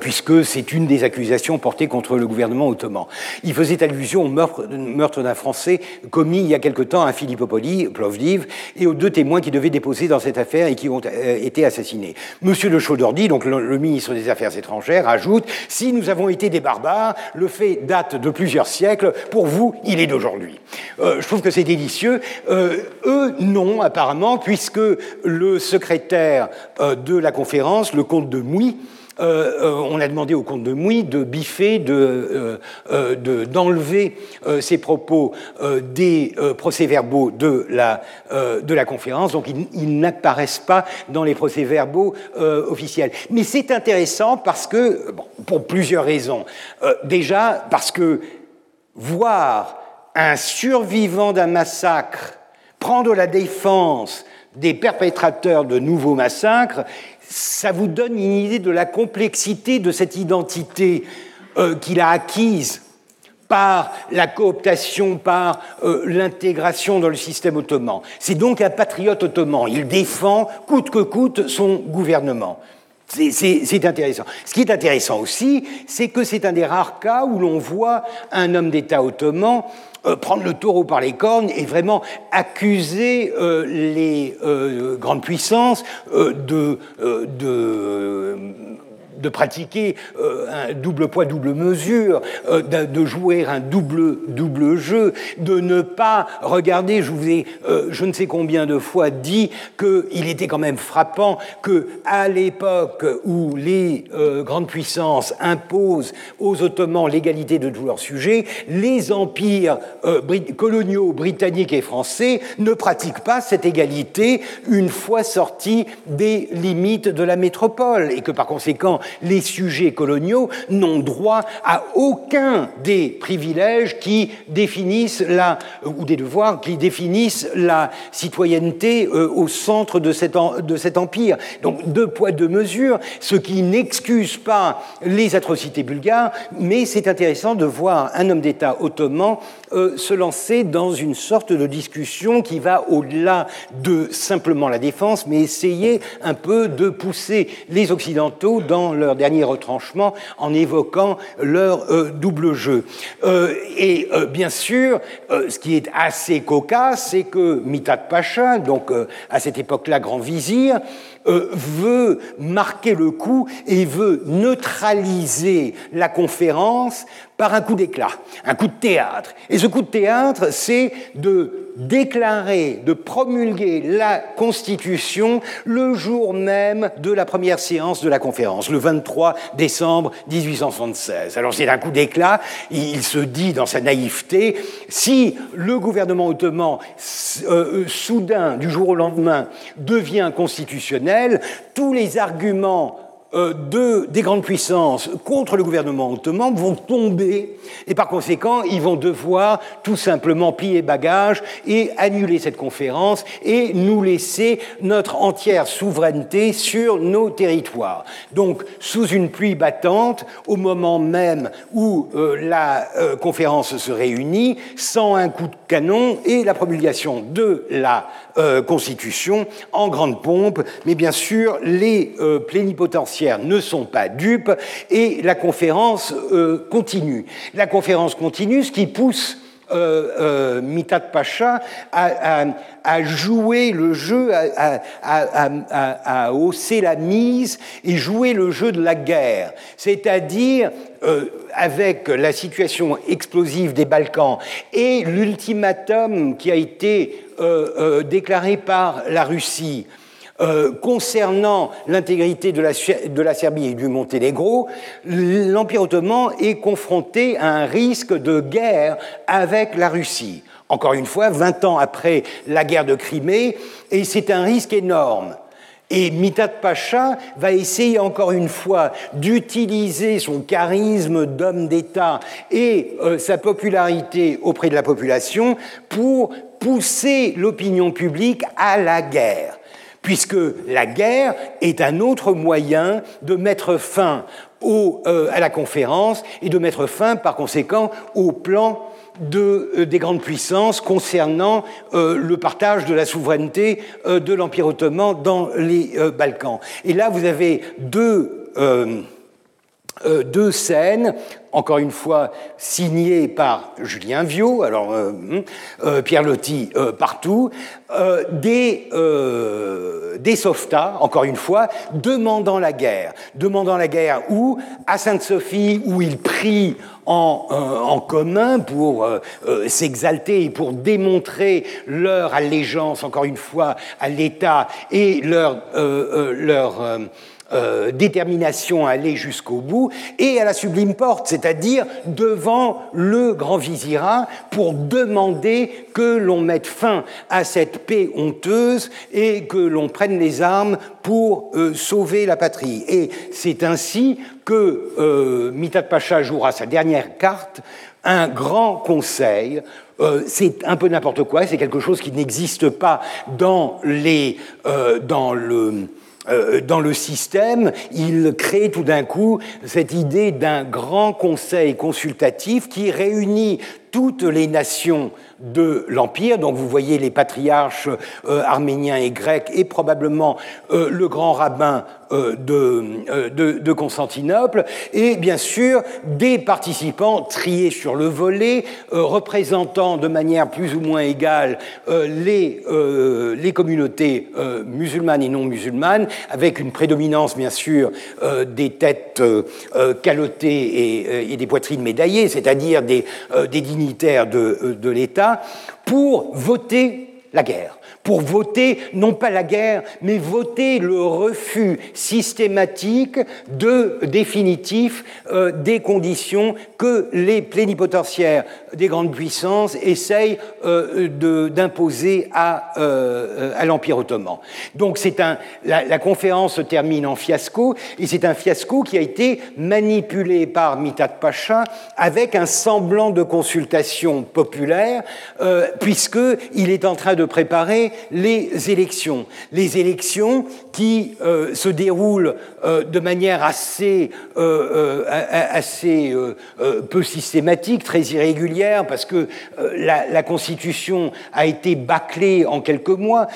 puisque c'est une des accusations portées contre le gouvernement ottoman. Il faisait allusion au meurtre, d'un Français commis il y a quelque temps à Philippopoli, Plovdiv, et aux deux témoins qui devaient déposer dans cette affaire et qui ont été assassinés. M. de Chaudordy, donc le, ministre des Affaires étrangères, ajoute « Si nous avons été des barbares, le fait date de plusieurs siècles, pour vous, il est d'aujourd'hui. » Euh, je trouve que c'est délicieux. Euh, eux, non, apparemment, puisque le secrétaire euh, de la conférence, le comte de Mouy, on a demandé au comte de Mouy de biffer, d'enlever de, ses propos des procès-verbaux de, de la conférence, donc ils, n'apparaissent pas dans les procès-verbaux officiels. Mais c'est intéressant parce que, pour plusieurs raisons. déjà, parce que voir un survivant d'un massacre prendre la défense des perpétrateurs de nouveaux massacres, ça vous donne une idée de la complexité de cette identité euh, qu'il a acquise par la cooptation, par euh, l'intégration dans le système ottoman. C'est donc un patriote ottoman. Il défend coûte que coûte son gouvernement. C'est intéressant. Ce qui est intéressant aussi, c'est que c'est un des rares cas où l'on voit un homme d'État ottoman prendre le taureau par les cornes et vraiment accuser euh, les euh, grandes puissances de, de de pratiquer euh, un double poids, double mesure, euh, de, jouer un double, double jeu, de ne pas regarder, je vous ai euh, je ne sais combien de fois dit qu'il était quand même frappant que à l'époque où les grandes puissances imposent aux Ottomans l'égalité de tous leurs sujets, les empires coloniaux britanniques et français ne pratiquent pas cette égalité une fois sortis des limites de la métropole. Et que par conséquent les sujets coloniaux n'ont droit à aucun des privilèges qui définissent la, ou des devoirs qui définissent la citoyenneté euh, au centre de cet, de cet empire. Donc deux poids, deux mesures, ce qui n'excuse pas les atrocités bulgares, mais c'est intéressant de voir un homme d'État ottoman euh, se lancer dans une sorte de discussion qui va au-delà de simplement la défense, mais essayer un peu de pousser les Occidentaux dans leur dernier retranchement en évoquant leur double jeu. et bien sûr, ce qui est assez cocasse, c'est que Mitat Pacha, donc à cette époque-là grand vizir, euh, veut marquer le coup et veut neutraliser la conférence par un coup d'éclat, un coup de théâtre. Et ce coup de théâtre, c'est de déclarer, de promulguer la Constitution le jour même de la première séance de la conférence, le 23 décembre 1876. Alors c'est un coup d'éclat, il se dit dans sa naïveté, si le gouvernement ottoman, euh, soudain, du jour au lendemain, devient constitutionnel, tous les arguments euh, de, des grandes puissances contre le gouvernement ottoman vont tomber et par conséquent, ils vont devoir tout simplement plier bagage et annuler cette conférence et nous laisser notre entière souveraineté sur nos territoires. Donc, sous une pluie battante, au moment même où euh, la euh, conférence se réunit, sans un coup de canon et la promulgation de la Constitution en grande pompe, mais bien sûr, les plénipotentiaires ne sont pas dupes et la conférence euh, continue. La conférence continue, ce qui pousse euh, euh, Pacha à, jouer le jeu, à, hausser la mise et jouer le jeu de la guerre. C'est-à-dire, avec la situation explosive des Balkans et l'ultimatum qui a été déclaré par la Russie, euh, concernant l'intégrité de la, Serbie et du Monténégro, l'Empire ottoman est confronté à un risque de guerre avec la Russie. Encore une fois, 20 ans après la guerre de Crimée, et c'est un risque énorme. Et Mitat Pacha va essayer encore une fois d'utiliser son charisme d'homme d'État et euh, sa popularité auprès de la population pour pousser l'opinion publique à la guerre puisque la guerre est un autre moyen de mettre fin euh, à la conférence et de mettre fin, par conséquent, au plan euh, des grandes puissances concernant euh, le partage de la souveraineté de l'Empire ottoman dans les Balkans. Et là, vous avez deux, deux scènes encore une fois signé par Julien Viau, alors euh, hum, euh, Pierre Lotti euh, partout, des, des softas, encore une fois, demandant la guerre. Demandant la guerre où? À Sainte-Sophie, où il prie en, en, commun pour s'exalter et pour démontrer leur allégeance, encore une fois, à l'État et leur, leur euh, détermination à aller jusqu'au bout, et à la sublime porte, c'est-à-dire devant le grand vizirat, pour demander que l'on mette fin à cette paix honteuse et que l'on prenne les armes pour euh, sauver la patrie. Et c'est ainsi que euh, Mitat Pacha jouera sa dernière carte, un grand conseil c'est un peu n'importe quoi, c'est quelque chose qui n'existe pas dans, les, dans le, euh, dans le système, il crée tout d'un coup cette idée d'un grand conseil consultatif qui réunit toutes les nations de l'Empire. Donc vous voyez les patriarches euh, arméniens et grecs et probablement euh, le grand rabbin euh, de, Constantinople et bien sûr des participants triés sur le volet, représentant de manière plus ou moins égale les, communautés musulmanes et non musulmanes, avec une prédominance bien sûr des têtes calottées et, et, des poitrines médaillées, c'est-à-dire des, des de, de l'État pour voter la guerre pour voter non pas la guerre, mais voter le refus systématique de définitif euh, des conditions que les plénipotentiaires des grandes puissances essayent euh, d'imposer à, euh, à l'Empire ottoman. Donc c'est un, la, conférence se termine en fiasco, et c'est un fiasco qui a été manipulé par Mitat Pacha avec un semblant de consultation populaire, puisqu'il est en train de préparer les élections. Les élections qui euh, se déroulent euh, de manière assez, euh, peu systématique, très irrégulière, parce que la, Constitution a été bâclée en quelques mois.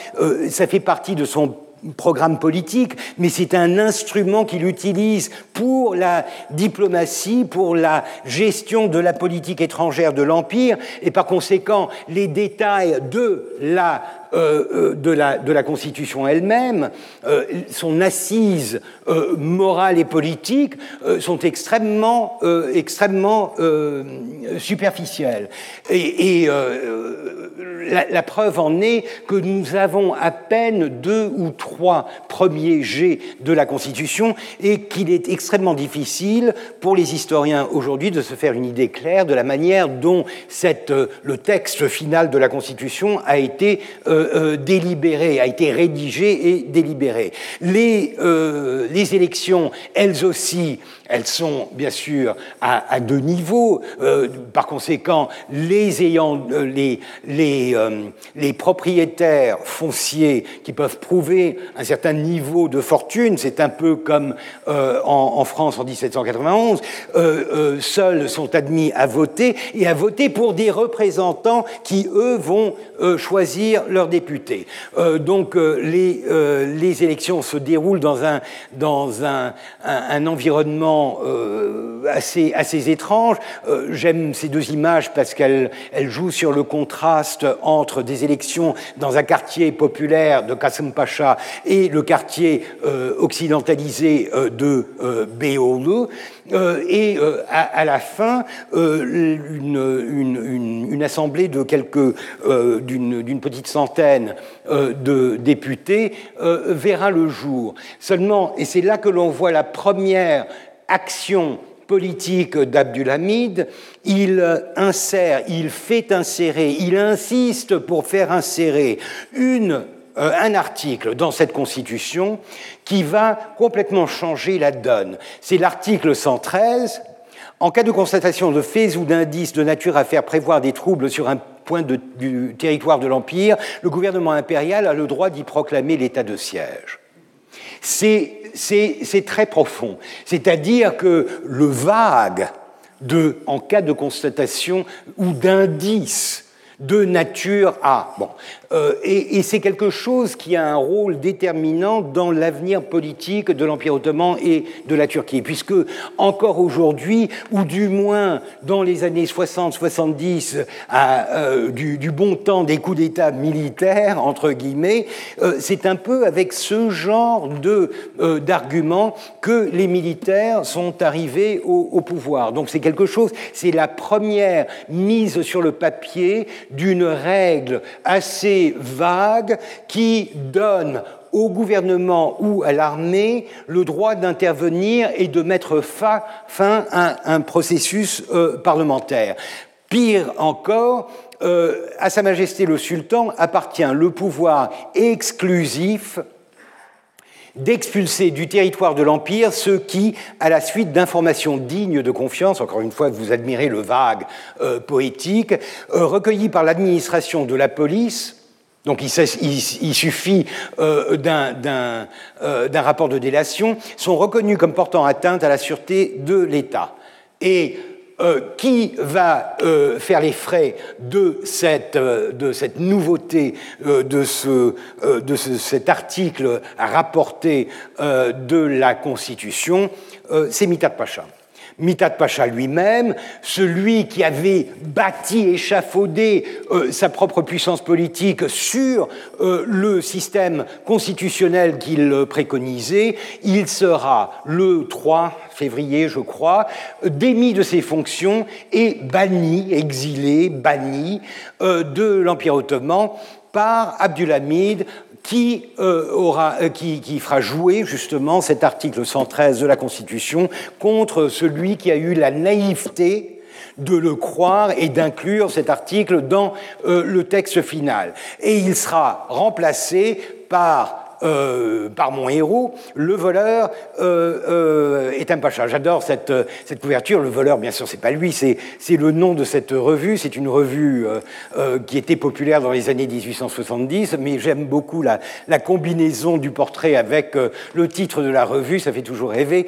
ça fait partie de son programme politique, mais c'est un instrument qu'il utilise pour la diplomatie, pour la gestion de la politique étrangère de l'Empire, et par conséquent, les détails de la euh, euh, de, la, de, la, Constitution elle-même, euh, son assise morale et politique sont extrêmement, extrêmement superficielles. Et, la, preuve en est que nous avons à peine deux ou trois premiers jets de la Constitution et qu'il est extrêmement difficile pour les historiens aujourd'hui de se faire une idée claire de la manière dont cette, le texte final de la Constitution a été délibéré, a été rédigé et délibéré. Les, euh, les élections, elles aussi, elles sont bien sûr à, deux niveaux. Euh, par conséquent, les, ayants, les, les, les, propriétaires fonciers qui peuvent prouver un certain niveau de fortune, c'est un peu comme en, en, France en 1791, seuls sont admis à voter et à voter pour des représentants qui, eux, vont choisir leurs députés. Euh, donc euh, les, euh, les, élections se déroulent dans un, dans un, un, environnement assez, assez étrange. J'aime ces deux images parce qu'elles elles jouent sur le contraste entre des élections dans un quartier populaire de Kasım Pacha et le quartier occidentalisé de Beyoğlu. Euh, et euh, à, la fin, euh, une, assemblée de d'une petite centaine de députés verra le jour. Seulement, et c'est là que l'on voit la première action politique d'Abdulhamid, il insère, il fait insérer, il insiste pour faire insérer une un article dans cette Constitution qui va complètement changer la donne. C'est l'article 113. En cas de constatation de faits ou d'indices de nature à faire prévoir des troubles sur un point du territoire de l'Empire, le gouvernement impérial a le droit d'y proclamer l'état de siège. C'est très profond. C'est-à-dire que le vague en cas de constatation ou d'indice de nature à. Bon. Euh, et, c'est quelque chose qui a un rôle déterminant dans l'avenir politique de l'Empire ottoman et de la Turquie, puisque encore aujourd'hui, ou du moins dans les années 60-70, euh, du, bon temps des coups d'État militaires, entre guillemets, euh, c'est un peu avec ce genre de, d'arguments que les militaires sont arrivés au pouvoir. Donc c'est quelque chose, c'est la première mise sur le papier d'une règle assez vague qui donne au gouvernement ou à l'armée le droit d'intervenir et de mettre fin, à un processus euh, parlementaire. Pire encore, euh, à Sa Majesté le Sultan appartient le pouvoir exclusif d'expulser du territoire de l'Empire ceux qui, à la suite d'informations dignes de confiance, encore une fois, vous admirez le vague euh, poétique, euh, recueillis par l'administration de la police, donc il, suffit euh, d'un rapport de délation, sont reconnus comme portant atteinte à la sûreté de l'État. Et euh, qui va euh, faire les frais de cette, euh, nouveauté, de, ce, de cet article rapporté de la Constitution C'est Mitat Pacha. Mitat Pacha lui-même, celui qui avait bâti, échafaudé euh, sa propre puissance politique sur euh, le système constitutionnel qu'il préconisait, il sera le 3 février, je crois, démis de ses fonctions et banni, exilé, banni euh, de l'Empire ottoman par Abdulhamid qui, euh, euh, qui, fera jouer justement cet article 113 de la Constitution contre celui qui a eu la naïveté de le croire et d'inclure cet article dans euh, le texte final. Et il sera remplacé par euh, par mon héros, le voleur euh, euh, est un pacha. J'adore cette, cette, couverture. Le voleur, bien sûr, c'est pas lui, c'est le nom de cette revue. C'est une revue qui était populaire dans les années 1870, mais j'aime beaucoup la, la, combinaison du portrait avec le titre de la revue, ça fait toujours rêver.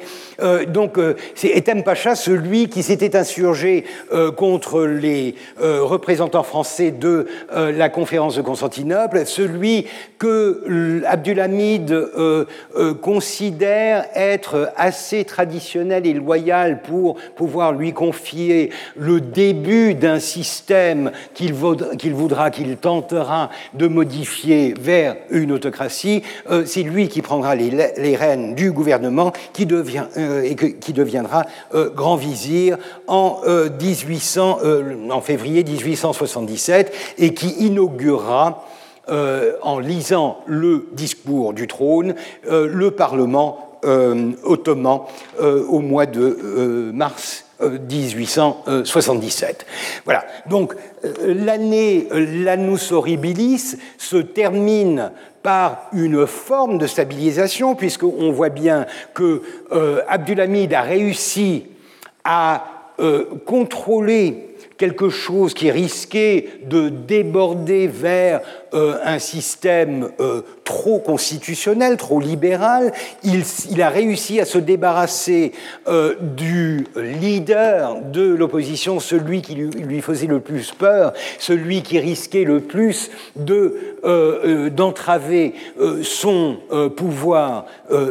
donc, c'est Etem Pacha, celui qui s'était insurgé contre les représentants français de la conférence de Constantinople, celui que Abdullah Abdulhamid considère être assez traditionnel et loyal pour pouvoir lui confier le début d'un système qu'il voudra, qu'il tentera de modifier vers une autocratie, c'est lui qui prendra les, rênes du gouvernement qui devient, et qui deviendra grand vizir en, 1800, en février 1877 et qui inaugurera euh, en lisant le discours du trône, euh, le Parlement euh, ottoman au mois de mars 1877. Voilà. Donc l'année Lanus Horribilis se termine par une forme de stabilisation, puisqu'on voit bien que Abdulhamid a réussi à contrôler quelque chose qui risquait de déborder vers euh, un système euh, trop constitutionnel, trop libéral. Il, a réussi à se débarrasser euh, du leader de l'opposition, celui qui lui, faisait le plus peur, celui qui risquait le plus d'entraver son pouvoir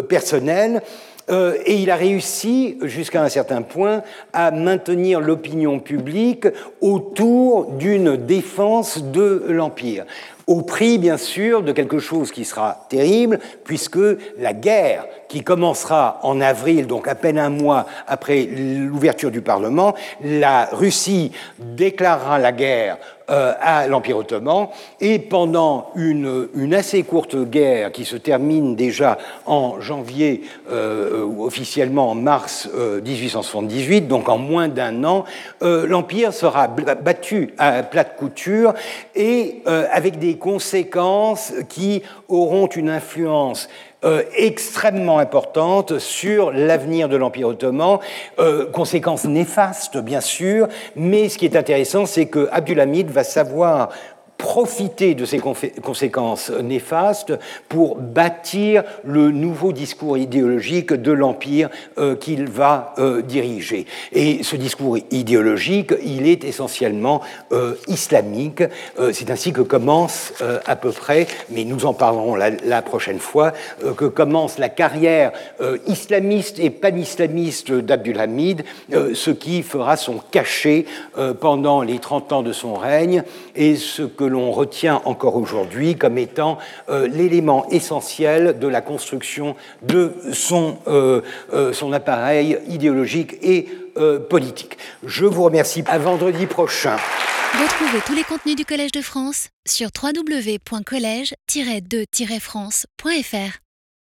personnel. Euh, et il a réussi, jusqu'à un certain point, à maintenir l'opinion publique autour d'une défense de l'Empire. Au prix, bien sûr, de quelque chose qui sera terrible, puisque la guerre qui commencera en avril, donc à peine un mois après l'ouverture du Parlement, la Russie déclarera la guerre euh, à l'Empire ottoman. Et pendant une, assez courte guerre qui se termine déjà en janvier, euh, officiellement en mars 1878, euh, donc en moins d'un an, l'Empire sera battu à plate couture et avec des conséquences qui auront une influence euh, extrêmement importante sur l'avenir de l'Empire ottoman. Euh, conséquences néfastes, bien sûr, mais ce qui est intéressant, c'est que Abdulhamid va savoir profiter de ces conséquences néfastes pour bâtir le nouveau discours idéologique de l'Empire euh, qu'il va euh, diriger. Et ce discours idéologique, il est essentiellement euh, islamique. C'est ainsi que commence à peu près, mais nous en parlerons la, prochaine fois, que commence la carrière islamiste et panislamiste d'Abdulhamid, ce qui fera son cachet pendant les 30 ans de son règne et ce que l'on retient encore aujourd'hui comme étant euh, l'élément essentiel de la construction de son, euh, euh, son appareil idéologique et politique. Je vous remercie. À vendredi prochain. Retrouvez tous les contenus du Collège de France sur www.colège-2-france.fr.